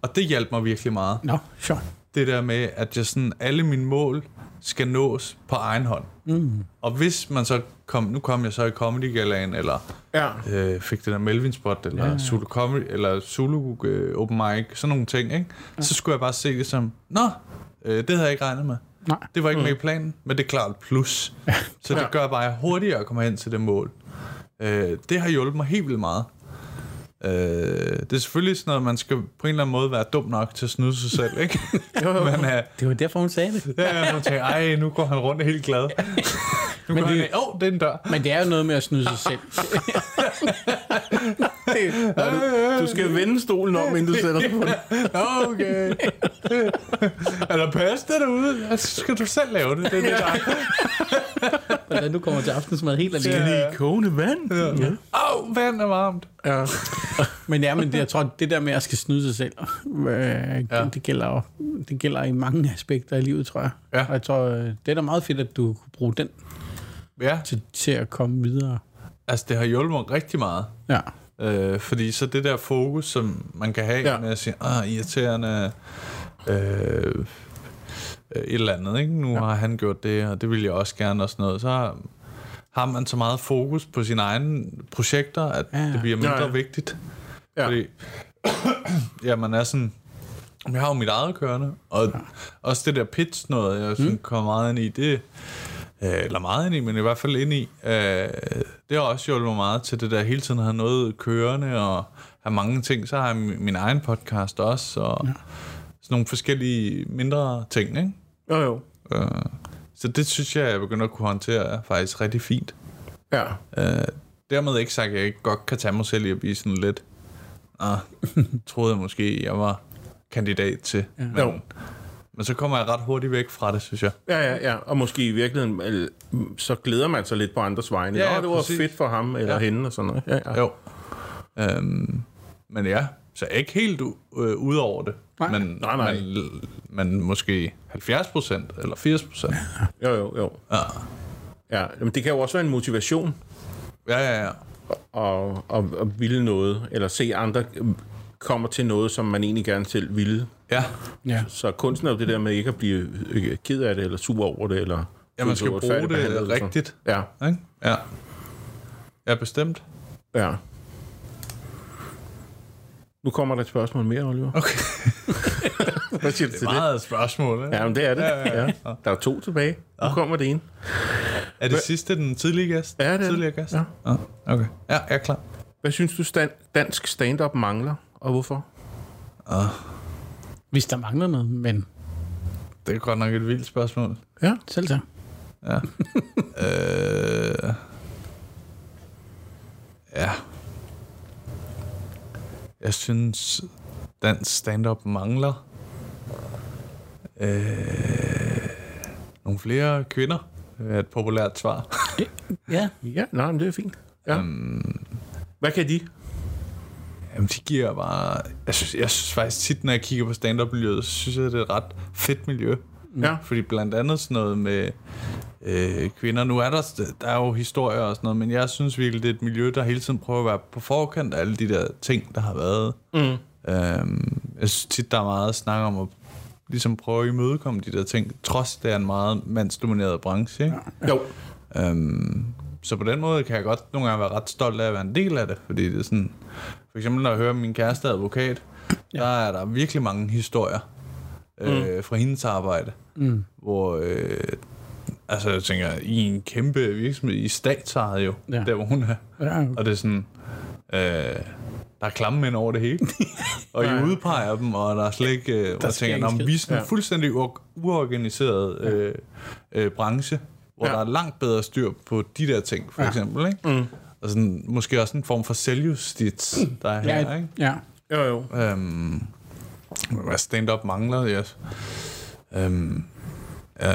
Og det hjalp mig virkelig meget. Nå, sjovt. Det der med, at jeg sådan, alle mine mål skal nås på egen hånd. Mm. Og hvis man så kom, nu kom jeg så i Comedy Galaen, eller Ja. øh, fik det der Melvin Spot, eller ja. Zulu Comedy, eller Zulu øh, Open Mic, sådan nogle ting, ikke? Ja. Så skulle jeg bare se det som, nå, øh, det havde jeg ikke regnet med. Nej. Det var ikke mm. med i planen, men det er klart plus. Så det Ja. gør bare, at jeg hurtigere kommer hen til det mål. Øh, det har hjulpet mig helt vildt meget. Øh, det er selvfølgelig sådan noget, man skal på en eller anden måde være dum nok til at snyde sig selv, ikke? (laughs) Jo, jo. men, øh, Det var derfor, hun sagde det. ja, man tænker, ej, nu går han rundt helt glad. (laughs) Nu Men går det- han, åh, oh, det er en dør. Men det er jo noget med at snyde sig selv. (laughs) Ja, du, du skal vende stolen om, inden du sætter dig på den. Okay. er der pasta derude? Så skal du selv lave det. Det er det, der. Hvordan du kommer til aftensmad helt alene. Lige i kogende vand. Ja. Åh, oh, vand er varmt. ja. Men ja, men det, jeg tror, det der med at skal snyde sig selv, øh, ja. det, gælder, jo- det gælder i mange aspekter i livet, tror jeg. Ja. Og jeg tror, øh, det er da meget fedt, at du kunne bruge den Ja, til, til at komme videre. altså det har hjulpet mig rigtig meget. Ja. Øh, fordi så det der fokus, som man kan have Ja. ja. med at sige, ah, irriterende, øh, et eller andet, ikke? Nu ja. har han gjort det, og det vil jeg også gerne, og sådan noget. Så har, man så meget fokus på sine egne projekter, at Ja. det bliver mindre Ja, ja, vigtigt. Ja. Fordi, (clears throat) ja, man er sådan, jeg har jo mit eget kørende, og ja. også det der pitch noget, jeg sådan, mm. kommer meget ind i, det, øh, eller meget ind i, men i hvert fald ind i, øh, det har også hjulpet mig meget til det der hele tiden at have noget kørende, og have mange ting. Så har jeg min, min egen podcast også, og ja. sådan nogle forskellige mindre ting, ikke? Jo, jo. Øh, så det synes jeg, jeg begynder at kunne håndtere faktisk rigtig fint. Ja. Øh, dermed ikke sagt, at jeg ikke godt kan tage mig selv i at blive sådan lidt... Ah, troede jeg måske, jeg var kandidat til. Ja. Men, Jo. men så kommer jeg ret hurtigt væk fra det, synes jeg. Ja, ja, ja. Og måske i virkeligheden, øh, så glæder man sig lidt på andres vegne. Ja, Ja, det var præcis. fedt for ham eller Ja. hende og sådan noget. Ja, ja. Jo. Øhm, men ja, så jeg er ikke helt øh, ude over det. Nej. Men, Nej, nej. Men, men måske 70 procent eller 80 procent. Jo, jo, jo. Ja. Ja, men det kan jo også være en motivation ja, ja, ja. at, at, at ville noget, eller se andre øh, kommer til noget, som man egentlig gerne selv ville. Ja, ja. Så kunsten er jo det der med ikke at blive øh, ked af det, eller sur over det, eller... ja man skal bruge det rigtigt. Ja, Ikke? Ja. Ja, bestemt. ja. Nu kommer der et spørgsmål mere, Oliver. Okay. (laughs) Hvad siger du Det til er det? meget et spørgsmål, ikke? Ja, men det er det. Ja, ja, ja. Ja. Der er to tilbage. Nu kommer det ene. Er det sidste den tidlige gæst? Ja, det er det. Tidligere gæst? Ja. ja. Okay. Ja, jeg er klar. Hvad synes du, stand, dansk stand-up mangler, og hvorfor? Hvis der mangler noget, men Det er godt nok et vildt spørgsmål. Ja. selv så. Ja. (laughs) øh... Ja. Jeg synes, dansk stand-up mangler øh... nogle flere kvinder. Det er et populært svar. (laughs) Ja. Ja, nej, men det er fint. Ja. Um, Hvad kan de? Jamen, de giver bare... Jeg synes, jeg synes faktisk tit, når jeg kigger på stand-up-miljøet, så synes jeg, det er et ret fedt miljø. Ja. Fordi blandt andet sådan noget med øh, kvinder. Nu er der, der er jo historier og sådan noget, men jeg synes virkelig, det er et miljø, der hele tiden prøver at være på forkant af alle de der ting, der har været. Mm. Øhm, jeg synes tit, der er meget snak om at ligesom prøve at imødekomme de der ting, trods det er en meget mandsdomineret branche. Ikke? Jo. Øhm, så på den måde kan jeg godt nogle gange være ret stolt af at være en del af det, fordi det er sådan, for eksempel når jeg hører min kæreste advokat, ja. der er der virkelig mange historier øh, fra hendes arbejde, mm. hvor, øh, altså jeg tænker, i en kæmpe virksomhed, i statsejet jo, Ja. der hvor hun er, Ja, og det er sådan, øh, der er klamme mænd over det hele. (laughs) og I udpeger dem, og der er slet ikke... Øh, der tænker, ikke "Nå, men skid." vi er sådan en Ja. fuldstændig uorganiseret øh, øh, branche, hvor Ja. der er langt bedre styr på de der ting, for ja. eksempel. Ikke? Mm. Og sådan, måske også en form for selvjustits, der er her. Ja, Ikke? ja. Jo, jo. Øhm, hvad stand-up mangler, yes. Øhm, ja,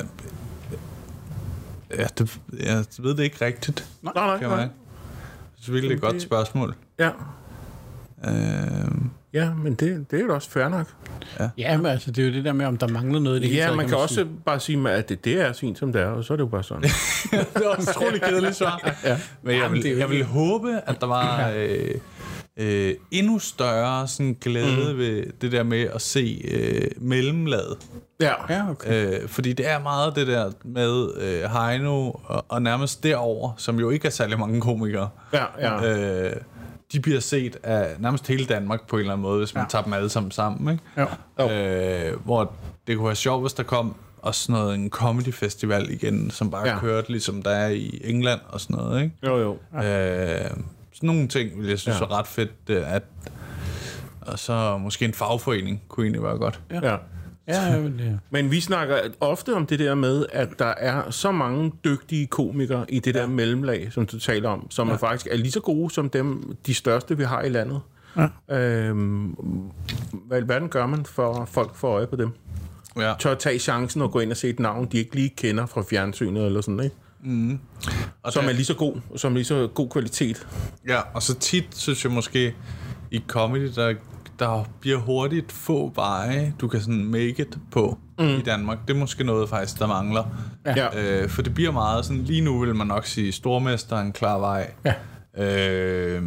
ja, det, jeg ved det ikke rigtigt. Nej, nej, Kan nej. man? Det er virkelig et godt spørgsmål. Ja. Øhm, Ja, men det, det er jo også fair nok. Ja, men altså, det er jo det der med, om der mangler noget i det hele Ja, taget, man kan sige. også bare sige, at det, det er fint, som det er, og så er det jo bare sådan. (laughs) det er også utroligt kedeligt svar. ja. Men jeg vil, det jeg vil håbe, at der var øh, øh, endnu større sådan, glæde mm. ved det der med at se øh, mellemlaget. Ja. Ja, okay. Øh, fordi det er meget det der med øh, Heino og, og nærmest derover, som jo ikke er særlig mange komikere. Ja, ja. Øh, de bliver set af nærmest hele Danmark på en eller anden måde, hvis man Ja. ja. tager dem alle sammen sammen. Ikke? Ja. Øh, hvor det kunne være sjovt, hvis der kom også sådan noget, en comedy festival igen, som bare Ja. ja. kørte, ligesom der er i England og sådan noget. Ikke? Jo, jo. Øh, sådan nogle ting, vil jeg synes Ja. ja. er ret fedt, at og så måske en fagforening kunne egentlig være godt. Ja. Ja, men det, Men vi snakker ofte om det der med, at der er så mange dygtige komikere i det der mellemlag, som du taler om, som ja. er faktisk er lige så gode som dem, de største, vi har i landet. Ja. Øhm, hvad i alverden gør man for at folk får øje på dem? Ja. Tør tage chancen og gå ind og se et navn, de ikke lige kender fra fjernsynet eller sådan, ikke? Og Som der- er lige så god, som er lige så god kvalitet. Ja, og så tit synes jeg måske i comedy, der, der bliver hurtigt få veje, du kan sådan make it på mm. i Danmark. Det er måske noget faktisk, der mangler. Ja. Øh, for det bliver meget sådan, lige nu vil man nok sige, stormester er en klar vej. Ja. Øh,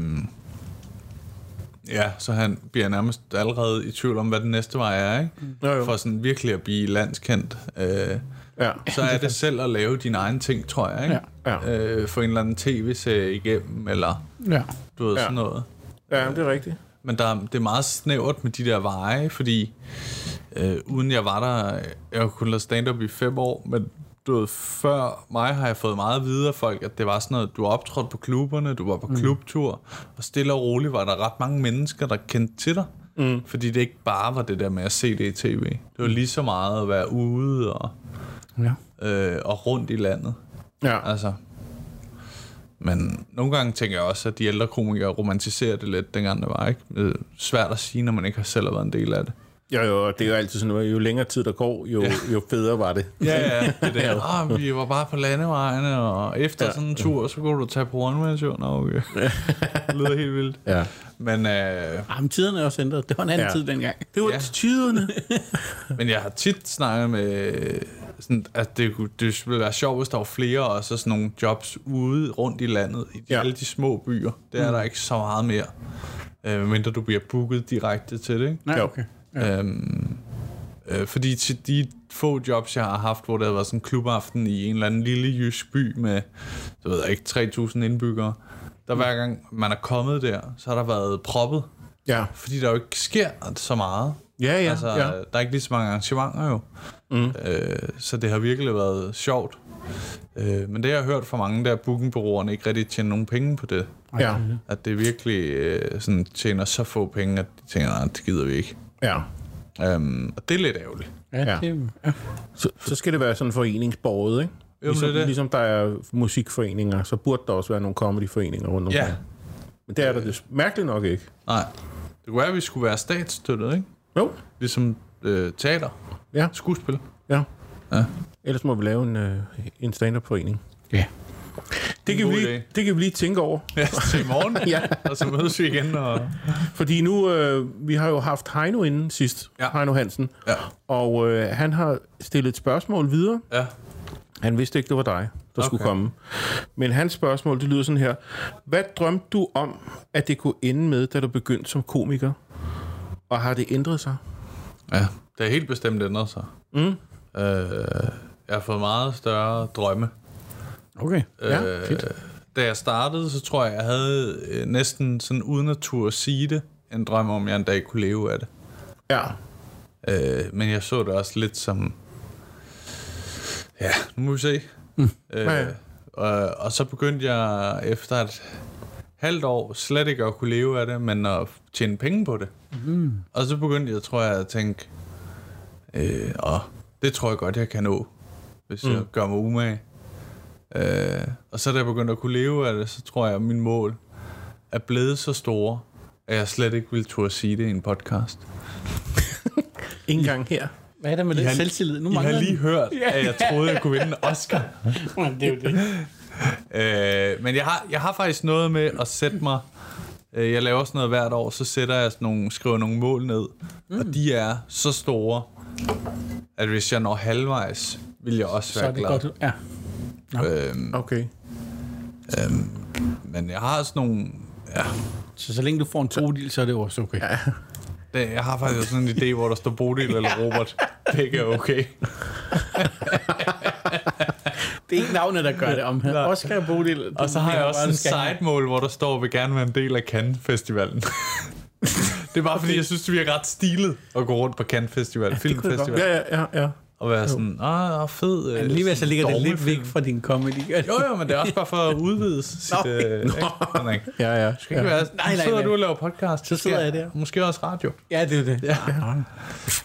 ja, så han bliver nærmest allerede i tvivl om, hvad den næste vej er, ikke? Jo, jo. For sådan virkelig at blive landskendt. Øh, Ja. så er det selv at lave dine egne ting, tror jeg, ikke? Ja. Ja. Øh, få en eller anden tv-serie igennem, eller ja. du ved, Ja. sådan noget. ja, det er rigtigt. Men der, det er meget snævert med de der veje, fordi øh, uden jeg var der, jeg har kun lavet stand-up i fem år, men du ved, før mig har jeg fået meget at vide af folk, at det var sådan noget, du optrådte på klubberne, du var på mm. klubtur, og stille og roligt var der ret mange mennesker, der kendte til dig. Mm. Fordi det ikke bare var det der med at se det i tv. Det var lige så meget at være ude og, ja. øh, og rundt i landet. Ja. Altså. Men nogle gange tænker jeg også, at de ældre komikere romantiserer det lidt, dengang det var, ikke? Det er svært at sige, når man ikke har selv været en del af det. Jo, jo, og det er jo altid sådan noget, jo længere tid der går, jo, jo federe var det. Ja, ja, det der. Ah, vi var bare på landevejene, og efter Ja. ja. sådan en tur, så kunne du tage på one Nå, okay. det (laughs) lyder helt vildt. Ja. Men, øh, Jamen, tiderne er også ændret. Det var en anden Ja. tid dengang. Det var Ja. ja. tiderne. (laughs) men jeg har tit snakket med, sådan, at det, kunne- det ville være sjovt, hvis der var flere også sådan nogle jobs ude rundt i landet, i de, Ja. alle de små byer. Det er mm. der ikke så meget mere, øh, mindre du bliver booket direkte til det, ikke? Nej, okay. Ja. Øhm, øh, fordi til de få jobs, jeg har haft, hvor der har været sådan en klubaften i en eller anden lille jysk by med, så ved jeg ikke, 3.000 indbyggere, der hver gang man er kommet der, så har der været proppet, Ja. fordi der jo ikke sker så meget. Ja, ja, altså, ja. Der er ikke lige så mange arrangementer jo. Mm. Øh, så det har virkelig været sjovt. Øh, men det jeg har hørt fra mange der bookingbureauerne ikke rigtig tjener nogen penge på det. Ja. At det virkelig øh, sådan, tjener så få penge, at de tænker, nej, det gider vi ikke. Ja. Um, og det er lidt ærgerligt. Ja, Ja. det, ja. Så, så skal det være sådan foreningsborget, ikke? Jo, Ligesom, det er det. ligesom der er musikforeninger, så burde der også være nogle comedyforeninger rundt omkring. Ja. Men det er der det mærkeligt nok ikke. Nej. Det kunne være, at vi skulle være statsstøttet, ikke? Jo. Ligesom øh, teater, Ja. skuespil. Ja. Ja. Ellers må vi lave en, øh, en stand-up-forening. ja. Det kan, vi lige, det kan vi lige tænke over. Ja, til i morgen. (laughs) Ja. Og så mødes vi igen. Og... Fordi nu, øh, vi har jo haft Heino inden sidst, Ja. Heino Hansen, Ja. og øh, han har stillet et spørgsmål videre. ja. Han vidste ikke, det var dig, der okay. skulle komme. Men hans spørgsmål, det lyder sådan her. Hvad drømte du om, at det kunne ende med, da du begyndte som komiker? Og har det ændret sig? Ja, Det er helt bestemt ændret sig. Mm. Øh, jeg har fået meget større drømme. Okay. Ja, Øh, fedt. Da jeg startede, så tror jeg, jeg havde øh, næsten sådan uden at turde sige det, en drøm om, at jeg en dag kunne leve af det. Ja. Øh, men jeg så det også lidt som... Ja, nu må vi se. Mm. Øh, Ja, ja. og, og så begyndte jeg efter et halvt år slet ikke at kunne leve af det, men at tjene penge på det. Mm. Og så begyndte jeg, tror jeg, at tænke, øh, åh, det tror jeg godt, jeg kan nå, hvis mm. jeg gør mig umage. Øh, og så da jeg begyndte at kunne leve af det, så tror jeg, at min mål er blevet så store, at jeg slet ikke ville turde sige det i en podcast. (laughs) En gang her. Hvad er der med I den har- selvtillid? Nu I mangler har lige den. hørt, at jeg troede, jeg kunne vinde en Oscar. (laughs) det er jo det. (laughs) Øh, men jeg har, jeg har faktisk noget med at sætte mig... Øh, jeg laver sådan noget hvert år, så sætter jeg sådan nogle, skriver nogle mål ned. Mm. Og de er så store, at hvis jeg når halvvejs, vil jeg også Så være er det glad. godt. Ja. Øhm, Okay. men jeg har sådan nogle... Ja, Så så længe du får en todil, så er det også okay. Ja. det, jeg har faktisk sådan en idé, hvor der står Bodil (laughs) eller Robert. Begge er okay. (laughs) Det er ikke navnet, der gør det om her. Oscar og Bodil. Og så har jeg også en side-mål, hvor der står, vil gerne være en del af Cannes Festivalen. (laughs) det er bare fordi, jeg synes, det virker ret stilet at gå rundt på Cannes Festival, filmfestival. Ja, ja, ja, ja. Og være sådan, ah, fed. øh, Alligevel så ligger det lidt dogmefilm." væk fra din comedy. det? Jo, jo, men det er også bare for at (laughs) udvide sit... Nå. Øh? Ja, ja. Skal ikke være, Nej, nej, så sidder nej. du og laver podcast. Så sidder jeg der. Måske også radio. Ja, det er det.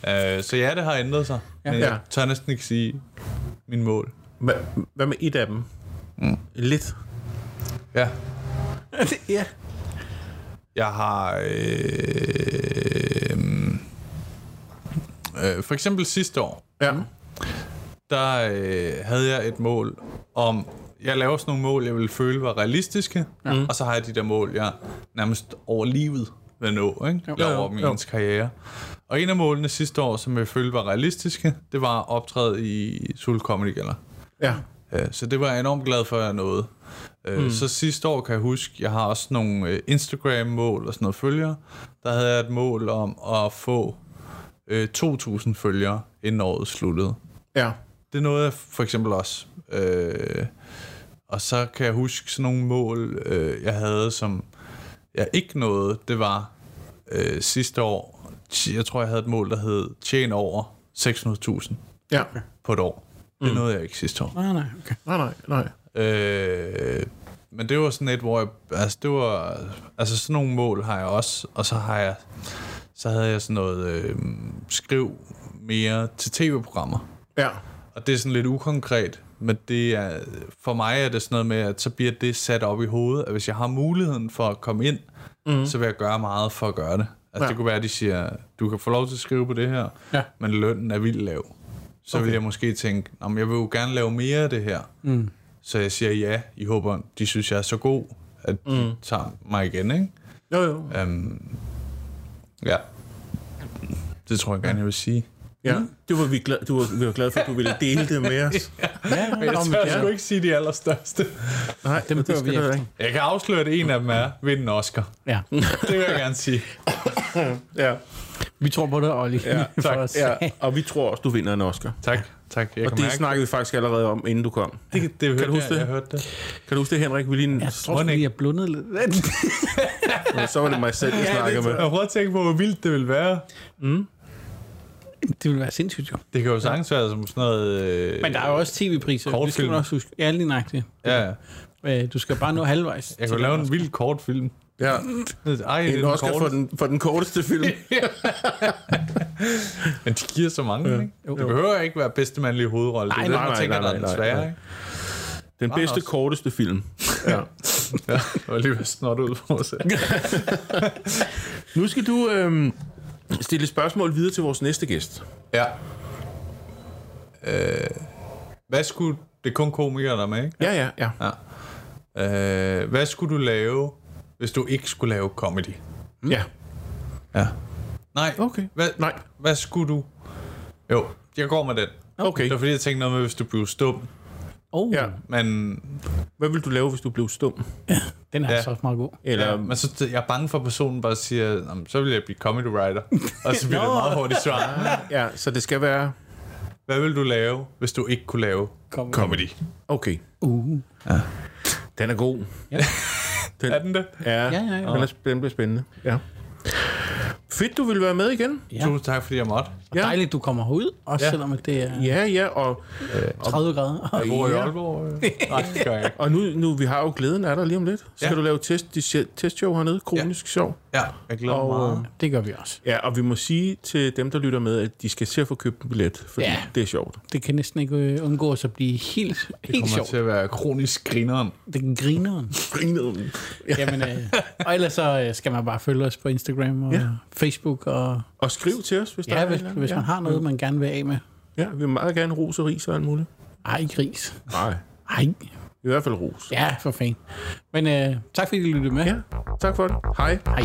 Ja. Øh, så ja, det har ændret sig. Ja. Men Ja. jeg tør næsten ikke sige min mål. Hvad, hvad med et af dem? Mm. Lidt. Ja. ja. Jeg har... Øh, øh, for eksempel sidste år, Ja. der øh, havde jeg et mål om... Jeg laver sådan nogle mål, jeg ville føle var realistiske, ja. og så har jeg de der mål, jeg nærmest over livet vil nå, ikke? Jo. Eller over jo, min jo. karriere. Og en af målene sidste år, som jeg følte var realistiske, det var at optræde i Sul Comedy Gala. Ja. Øh, Så det var jeg enormt glad for, at jeg nåede. Mm. Så sidste år kan jeg huske, jeg har også nogle øh, Instagram-mål og sådan noget følgere. Der havde jeg et mål om at få øh, 2.000 følgere, inden året sluttede. Ja. Det nåede jeg for eksempel også. Øh, og så kan jeg huske sådan nogle mål, øh, jeg havde, som jeg ikke nåede. Det var øh, sidste år, jeg tror, jeg havde et mål, der hed tjene over 600.000 Ja. på et år. Det nåede jeg ikke sidste år. Nej, nej, okay. Nej, nej, nej. Øh, men det var sådan et, hvor jeg, altså det var, altså sådan nogle mål har jeg også, og så har jeg, så havde jeg sådan noget, øh, skriv mere til tv-programmer. Ja. Og det er sådan lidt ukonkret, men det er, for mig er det sådan noget med, at så bliver det sat op i hovedet, at hvis jeg har muligheden for at komme ind, mm. så vil jeg gøre meget for at gøre det. Altså Ja. det kunne være, at de siger, du kan få lov til at skrive på det her, Ja. men lønnen er vildt lav. Så okay. vil jeg måske tænke, "Nå, men jeg vil jo gerne lave mere af det her. Mm. Så jeg siger ja, i håber, de synes, jeg er så god, at de mm. tager mig igen, ikke? Jo, jo. Um, ja. Det tror jeg gerne, jeg vil sige. Ja. Det var vi, glad, du var, vi var glade for, at du ville dele det med os. (laughs) Ja, Men jeg tør ja. sgu ikke sige de allerstørste. Nej, Dem det skal vi du ikke. Jeg kan afsløre, at en af dem er vinde en Oscar. Ja. Det vil jeg gerne sige. Ja. Vi tror på dig, Olli. Ja, (laughs) tak. ja. Og vi tror også, du vinder en Oscar. Tak. tak. Jeg Og kan det mærke, snakkede vi faktisk allerede om, inden du kom. det, det hørte du huske jeg, det? Jeg hørte det. Kan du huske det, Henrik? Vi lige, Jeg tror, vi har blundet lidt. (laughs) så var det mig selv, jeg snakker med. Jeg prøver at tænke på, hvor vildt det vil være. det vil være sindssygt, jo. Det kan jo sagtens være som sådan noget... Øh, Men der er jo også tv-priser. Det skal Kortfilm. man også huske. Ja, lige nøjagtigt. Ja, ja. Øh, Du skal bare nå halvvejs. jeg kan lave en vild kortfilm. Ja. Ej, En den Oscar for korte. den, for den korteste film. (laughs) Men de giver så mange, ikke? Jo. Det behøver ikke være bedste mandlige hovedrolle. Nej, det er nej, man nej, tænker, nej, der er den nej, svære, nej. ikke? Den bedste, også. korteste film. Ja. Ja, jeg var lige ved snot ud på selv. (laughs) Nu skal du øhm, stille spørgsmål videre til vores næste gæst. Ja. Øh, hvad skulle... Det er kun komikere, der er med, ikke? Ja, ja, ja. Ja. Øh, hvad skulle du lave, hvis du ikke skulle lave comedy? Ja. Ja. Nej. Okay. Hvad, Nej. hvad skulle du... Jo, jeg går med den. Okay. Det var fordi, jeg tænkte noget med, hvis du blev stum. Oh. Ja. Men Hvad vil du lave, hvis du blev stum? Den er Ja. ja. så også meget god. Eller, Ja, men så, jeg er bange for, at personen bare siger, "Nå, så vil jeg blive comedy writer. (laughs) og så bliver det meget hurtigt svar. (laughs) ja, så det skal være... Hvad vil du lave, hvis du ikke kunne lave Comedy. comedy? Okay, Uh. den er god. Ja. Den, Er den det? Ja, Ja, ja, ja. Den, er, den bliver spændende. Ja. Fedt, du vil være med igen. Ja. Tusind tak, fordi jeg måtte. Ja. Dejligt, du kommer herud, også Ja. selvom det er Ja, ja, og, 30 grader. Jeg bor i. Aalborg. øh. Nej, det gør jeg ikke. og nu, nu, vi har jo glæden af dig lige om lidt. Så skal Ja. du lave test, testshow hernede, kronisk ja. sjov. Ja, jeg glæder mig Og, meget. øh, Det gør vi også. Ja, og vi må sige til dem, der lytter med, at de skal se at få købt en billet, fordi ja. Ja. det er sjovt. Det kan næsten ikke øh, undgås at blive helt, Det helt kommer sjovt. til at være kronisk grineren. Det er grineren. Grinede. (laughs) Jamen, øh, og ellers så øh, skal man bare følge os på Instagram og Ja. ja. Facebook. Og, Og skriv til os, hvis der ja, er hvis, eller hvis man har noget, man gerne vil af med. Ja, vi vil meget gerne ros og ris og alt muligt. Ej, gris. Nej, Ej, i hvert fald ros. Ja, for fanden. Men øh, tak fordi I lyttede med. Ja, tak for det. Hej. Hej.